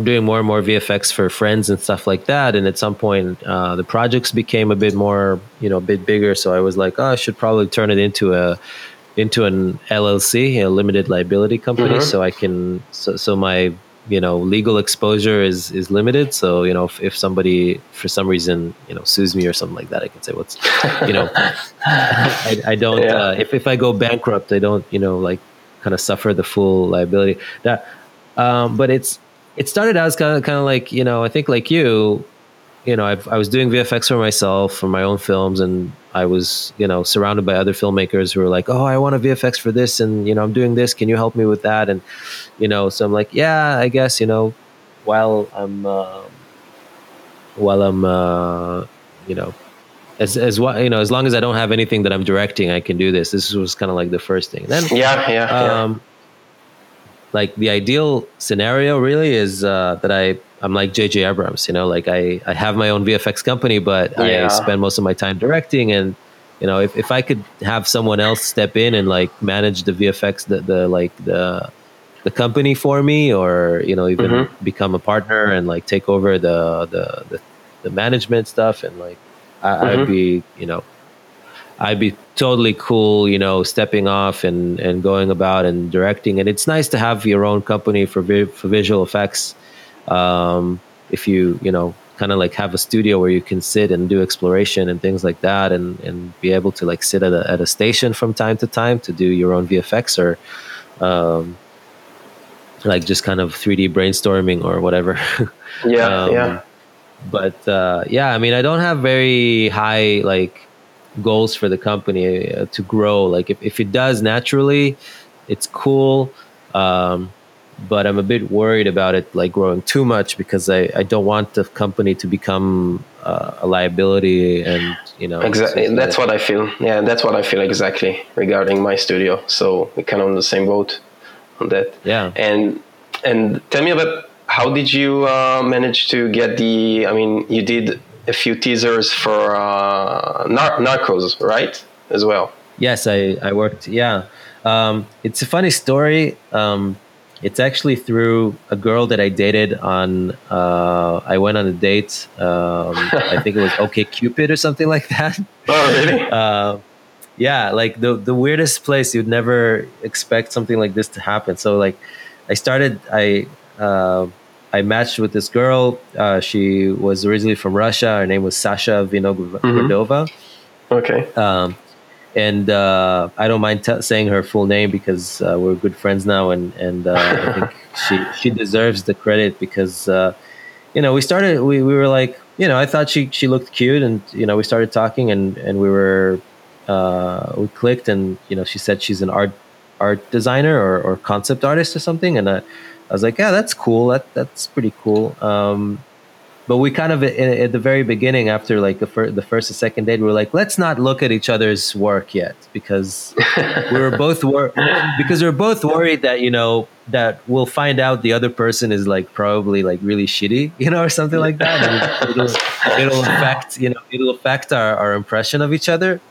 S1: doing more and more VFX for friends and stuff like that. And at some point, uh, the projects became a bit more, you know, a bit bigger. So I was like, oh, I should probably turn it into a into an LLC, a limited liability company, mm-hmm. so I can so, so my you know legal exposure is is limited. So you know if, if somebody for some reason you know sues me or something like that, I can say what's you know I, I, don't yeah. uh, if if I go bankrupt, I don't you know like kind of suffer the full liability. That um, but it's it started out as kind of kind of like you know I think like you you know, I've, i was doing VFX for myself for my own films, and I was, you know, surrounded by other filmmakers who were like, "Oh, I want a VFX for this, and you know, I'm doing this. Can you help me with that?" And you know, so I'm like, "Yeah, I guess." You know, while I'm, uh, while I'm, uh, you know, as as what you know, as long as I don't have anything that I'm directing, I can do this. This was kind of like the first thing. Then,
S2: yeah, yeah, um, yeah.
S1: Like the ideal scenario really is uh, that I I'm like J.J. Abrams, you know, like I, I have my own VFX company, but yeah. I spend most of my time directing. And, you know, if, if I could have someone else step in and like manage the VFX, the, the like the, the company for me, or, you know, even mm-hmm. become a partner and like take over the, the, the, the management stuff. And like, I, mm-hmm. I'd be, you know, I'd be totally cool, you know, stepping off and, and going about and directing. And it's nice to have your own company for, vi- for visual effects um, if you you know kind of like have a studio where you can sit and do exploration and things like that and and be able to like sit at a, at a station from time to time to do your own vfx or um, like just kind of 3d brainstorming or whatever.
S2: Yeah um, yeah.
S1: but uh, yeah i mean i don't have very high like goals for the company uh, to grow. Like if, if it does naturally it's cool. Um, but I'm a bit worried about it like growing too much because I, I don't want the company to become uh, a liability and you know
S2: exactly. so that's what I feel. Yeah that's what I feel exactly regarding my studio. So we're kind of on the same boat on that.
S1: Yeah.
S2: And and tell me about how did you uh, manage to get the I mean you did a few teasers for uh, Nar- Narcos right as well?
S1: Yes I, I worked yeah. Um, it's a funny story. Um, it's actually through a girl that I dated on. Uh, I went on a date. Um, I think it was OK Cupid or something like that.
S2: Oh, really?
S1: Uh, yeah, like the the weirdest place you'd never expect something like this to happen. So like, I started. I uh, I matched with this girl. Uh, she was originally from Russia. Her name was Sasha Vinogradova.
S2: Mm-hmm. Okay.
S1: Um, and uh, I don't mind t- saying her full name because uh, we're good friends now, and and uh, I think she she deserves the credit because uh, you know we started we, we were like you know I thought she she looked cute, and you know we started talking, and and we were uh, we clicked, and you know she said she's an art art designer or, or concept artist or something, and I, I was like yeah that's cool that that's pretty cool. Um, but we kind of at the very beginning after like the, fir- the first and second date we were like let's not look at each other's work yet because we were both wor- because we are both worried that you know that we'll find out the other person is like probably like really shitty you know or something like that. It'll, it'll affect you know it'll affect our, our impression of each other.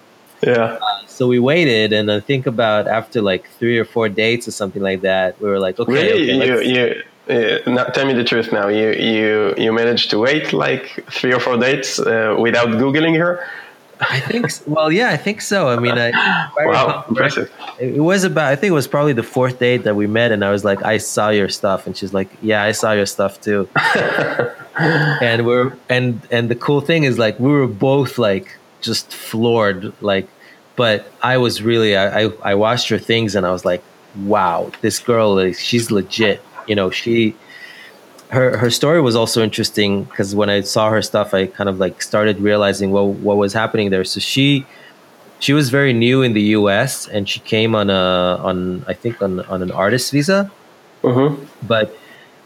S2: Yeah.
S1: Uh, so we waited and i think about after like three or four dates or something like that we were like okay,
S2: really?
S1: okay
S2: you, you uh, now, tell me the truth now. You you you managed to wait like three or four dates uh, without googling her.
S1: I think. Well, yeah, I think so. I mean, I,
S2: wow, impressive.
S1: It was about. I think it was probably the fourth date that we met, and I was like, "I saw your stuff," and she's like, "Yeah, I saw your stuff too." and we're and and the cool thing is like we were both like just floored, like. But I was really I I, I watched her things and I was like, "Wow, this girl is she's legit." You know, she her her story was also interesting because when I saw her stuff, I kind of like started realizing what what was happening there. So she she was very new in the U.S. and she came on a on I think on on an artist visa,
S2: mm-hmm.
S1: but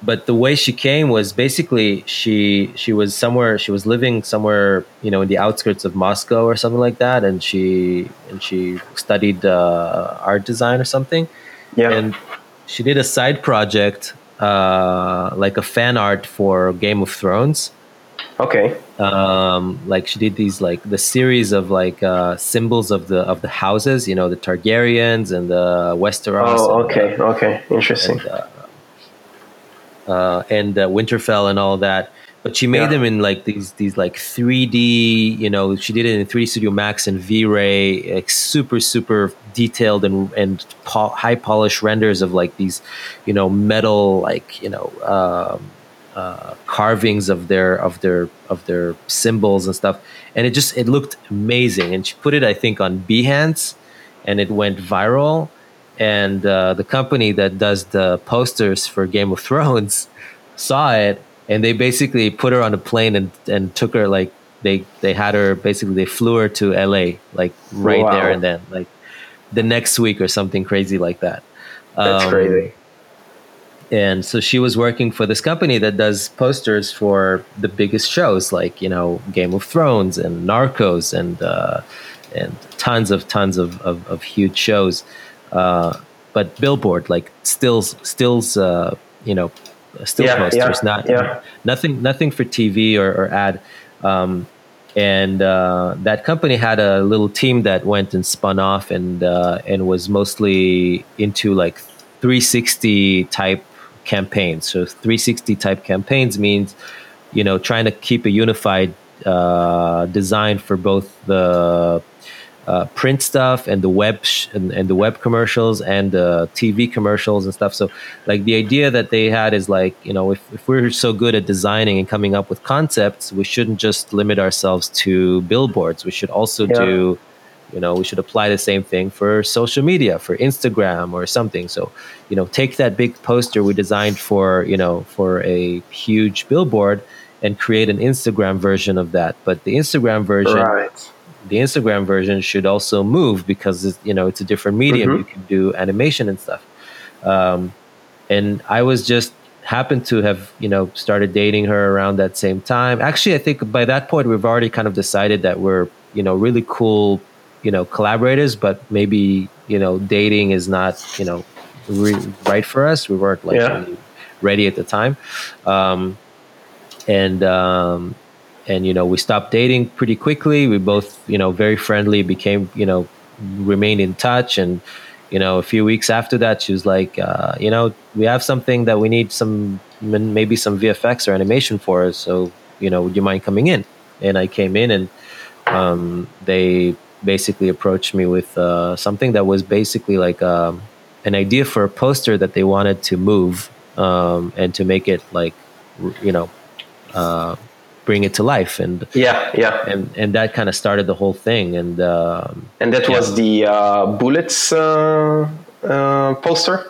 S1: but the way she came was basically she she was somewhere she was living somewhere you know in the outskirts of Moscow or something like that, and she and she studied uh, art design or something.
S2: Yeah,
S1: and she did a side project uh, like a fan art for Game of Thrones.
S2: Okay.
S1: Um, like she did these like the series of like uh, symbols of the of the houses, you know, the Targaryens and the Westeros.
S2: Oh, okay,
S1: and,
S2: uh, okay, interesting.
S1: And, uh, uh and Winterfell and all that but she made yeah. them in like these these like 3D. You know, she did it in 3D Studio Max and V-Ray, like super super detailed and and po- high polished renders of like these, you know, metal like you know. Um, uh, carvings of their of their of their symbols and stuff, and it just it looked amazing. And she put it, I think, on Behance, and it went viral. And uh, the company that does the posters for Game of Thrones saw it and they basically put her on a plane and, and took her like they they had her basically they flew her to LA like right wow. there and then like the next week or something crazy like that.
S2: That's um, crazy.
S1: And so she was working for this company that does posters for the biggest shows like you know Game of Thrones and Narcos and uh, and tons of tons of of, of huge shows. Uh, but Billboard like stills stills uh, you know still yeah, posters, yeah, not yeah. nothing nothing for TV or, or ad. Um, and uh, that company had a little team that went and spun off and uh, and was mostly into like 360 type campaigns. So 360 type campaigns means you know trying to keep a unified uh, design for both the uh, print stuff and the web sh- and, and, the web commercials and the TV commercials and stuff. So like the idea that they had is like you know if, if we're so good at designing and coming up with concepts, we shouldn't just limit ourselves to billboards. We should also yeah. do you know we should apply the same thing for social media for Instagram or something. So you know take that big poster we designed for you know for a huge billboard and create an Instagram version of that. But the Instagram version.
S2: Right
S1: the Instagram version should also move because it's, you know it's a different medium. Mm-hmm. You can do animation and stuff. Um, and I was just happened to have you know started dating her around that same time. Actually, I think by that point we've already kind of decided that we're you know really cool you know collaborators, but maybe you know dating is not you know re- right for us. We weren't like yeah. really ready at the time. Um, and um, and you know we stopped dating pretty quickly. We both you know very friendly became you know remained in touch. And you know a few weeks after that she was like uh, you know we have something that we need some maybe some vfx or animation for. So you know would you mind coming in? And i came in and um, they basically approached me with uh, something that was basically like um, an idea for a poster that they wanted to move um, and to make it like you know uh, bring it to life and
S2: yeah yeah
S1: and and that kind of started the whole thing and um,
S2: and that
S1: yeah.
S2: was the uh, bullets uh, uh, poster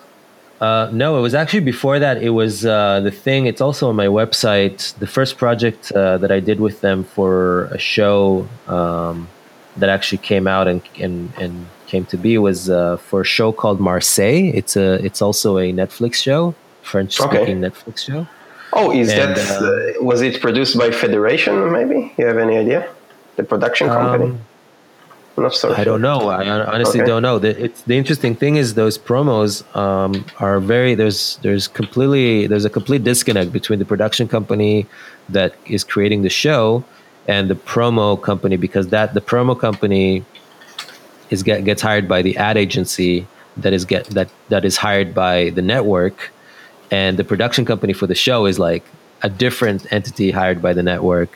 S1: uh, no, it was actually before that. It was uh, the thing. It's also on my website. The first project uh, that I did with them for a show um, that actually came out and and, and came to be was for a show called Marseille. It's a it's also a Netflix show, French speaking okay. Netflix show.
S2: Oh, is and, that uh, uh, was it produced by Federation? Maybe you have any idea? The production company. Um,
S1: not so I don't know. I honestly okay. don't know. The, it's, the interesting thing is those promos um, are very there's there's completely there's a complete disconnect between the production company that is creating the show and the promo company because that the promo company is get, gets hired by the ad agency that is get that that is hired by the network and the production company for the show is like a different entity hired by the network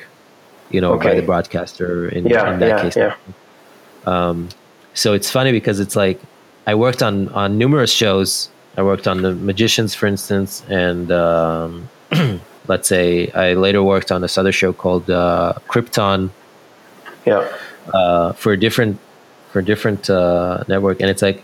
S1: you know,
S2: Okay.
S1: by the broadcaster in,
S2: Yeah,
S1: in that
S2: yeah,
S1: case.
S2: yeah.
S1: Um, so it's funny because it's like I worked on on numerous shows. I worked on the Magicians, for instance, and um, let's say I later worked on this other show called uh, Krypton
S2: Yeah.
S1: uh, for a different for a different uh, network, and it's like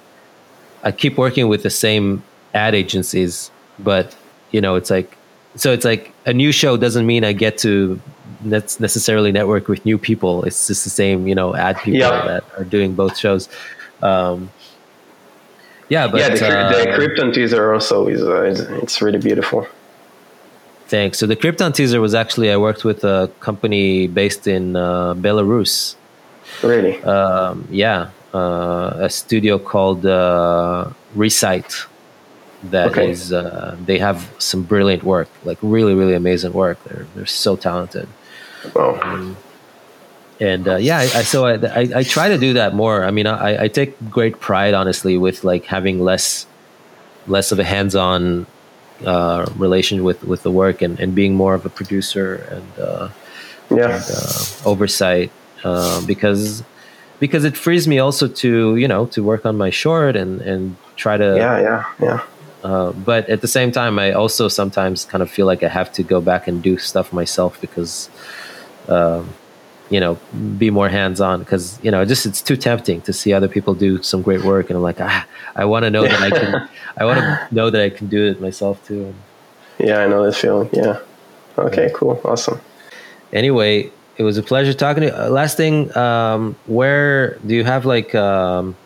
S1: I keep working with the same ad agencies, but you know, it's like so it's like a new show doesn't mean I get to net- necessarily network with new people. It's just the same, you know, ad people
S2: Yeah.
S1: that are doing both shows. Um, yeah, but
S2: yeah, the, cryp- the
S1: uh,
S2: Krypton teaser also is uh, it's, it's really beautiful.
S1: Thanks. So the Krypton teaser was actually I worked with a company based in uh, Belarus.
S2: Really.
S1: um, yeah, uh, a studio called uh, Recite. That is,
S2: Okay.
S1: uh, they have some brilliant work, like really, really amazing work. They're they're so talented,
S2: oh.
S1: and uh, yeah, I, I, so I, I I try to do that more. I mean, I, I take great pride, honestly, with like having less less of a hands-on uh, relation with with the work and, and being more of a producer and. Uh,
S2: Yeah.
S1: uh, oversight uh, because because it frees me also to you know to work on my short and and try to
S2: Yeah. Yeah. Yeah.
S1: Uh, but at the same time I also sometimes kind of feel like I have to go back and do stuff myself because um, you know be more hands on because you know just it's too tempting to see other people do some great work and I'm like ah, I want to know that I can I want to know that I can do it myself too
S2: Yeah. I know that feeling. Yeah. Okay. Cool. Awesome.
S1: anyway it was a pleasure talking to you uh, last thing um, where do you have like um,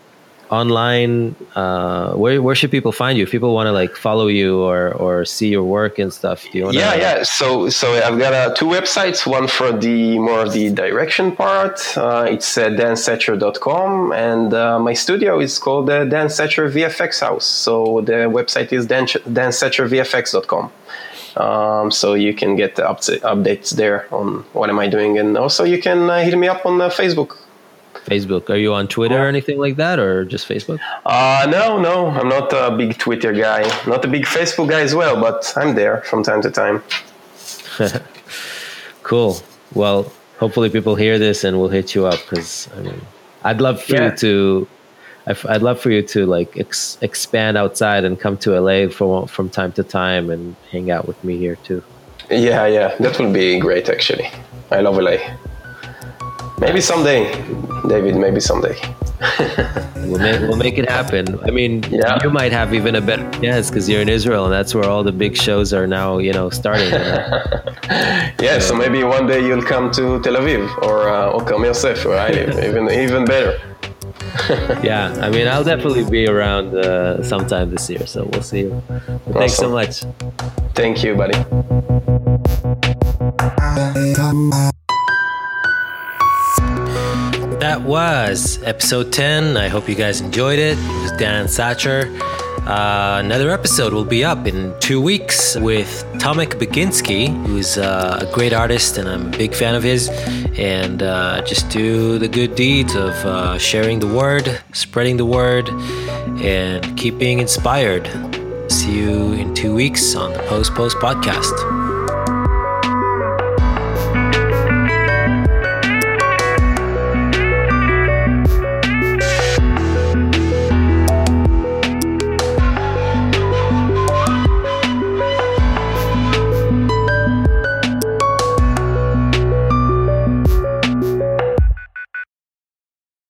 S1: online uh, where, where should people find you? If people want to like follow you or, or see your work and stuff do you want
S2: yeah yeah. So so i've got uh, two websites one for the more of the direction part uh, it's uh, dansachar.com and uh, my studio is called uh, dan sachar vfx house. So the website is dan- dansacharvfx.com um, so you can get the up- updates there on what am i doing and also you can uh, hit me up on uh, facebook
S1: facebook are you on twitter or anything like that or just facebook
S2: uh, no no i'm not a big twitter guy not a big facebook guy as well but i'm there from time to time
S1: cool well hopefully people hear this and will hit you up because i mean i'd love for
S2: Yeah.
S1: you to I'd I'd love for you to like ex- expand outside and come to LA from from time to time and hang out with me here too.
S2: Yeah, yeah, that would be great actually. I love LA. Maybe someday, David, maybe someday.
S1: We'll make, we'll make it happen. I mean,
S2: Yeah.
S1: you might have even a better chance because you're in Israel, and that's where all the big shows are now. You know, starting.
S2: Yeah, so maybe one day you'll come to Tel Aviv or uh, or Karmei Yosef, where I live. even even better.
S1: yeah, I mean, I'll definitely be around uh, sometime this year, so we'll see. you. But Thanks so much.
S2: Thank you, buddy.
S1: That was episode 10. I hope you guys enjoyed it. It was Dan Sachar. Uh, another episode will be up in two weeks with Tomek Baginski, who's uh, a great artist and I'm a big fan of his. And uh, just do the good deeds of uh, sharing the word, spreading the word, and keep being inspired. See you in two weeks on the Post Post podcast.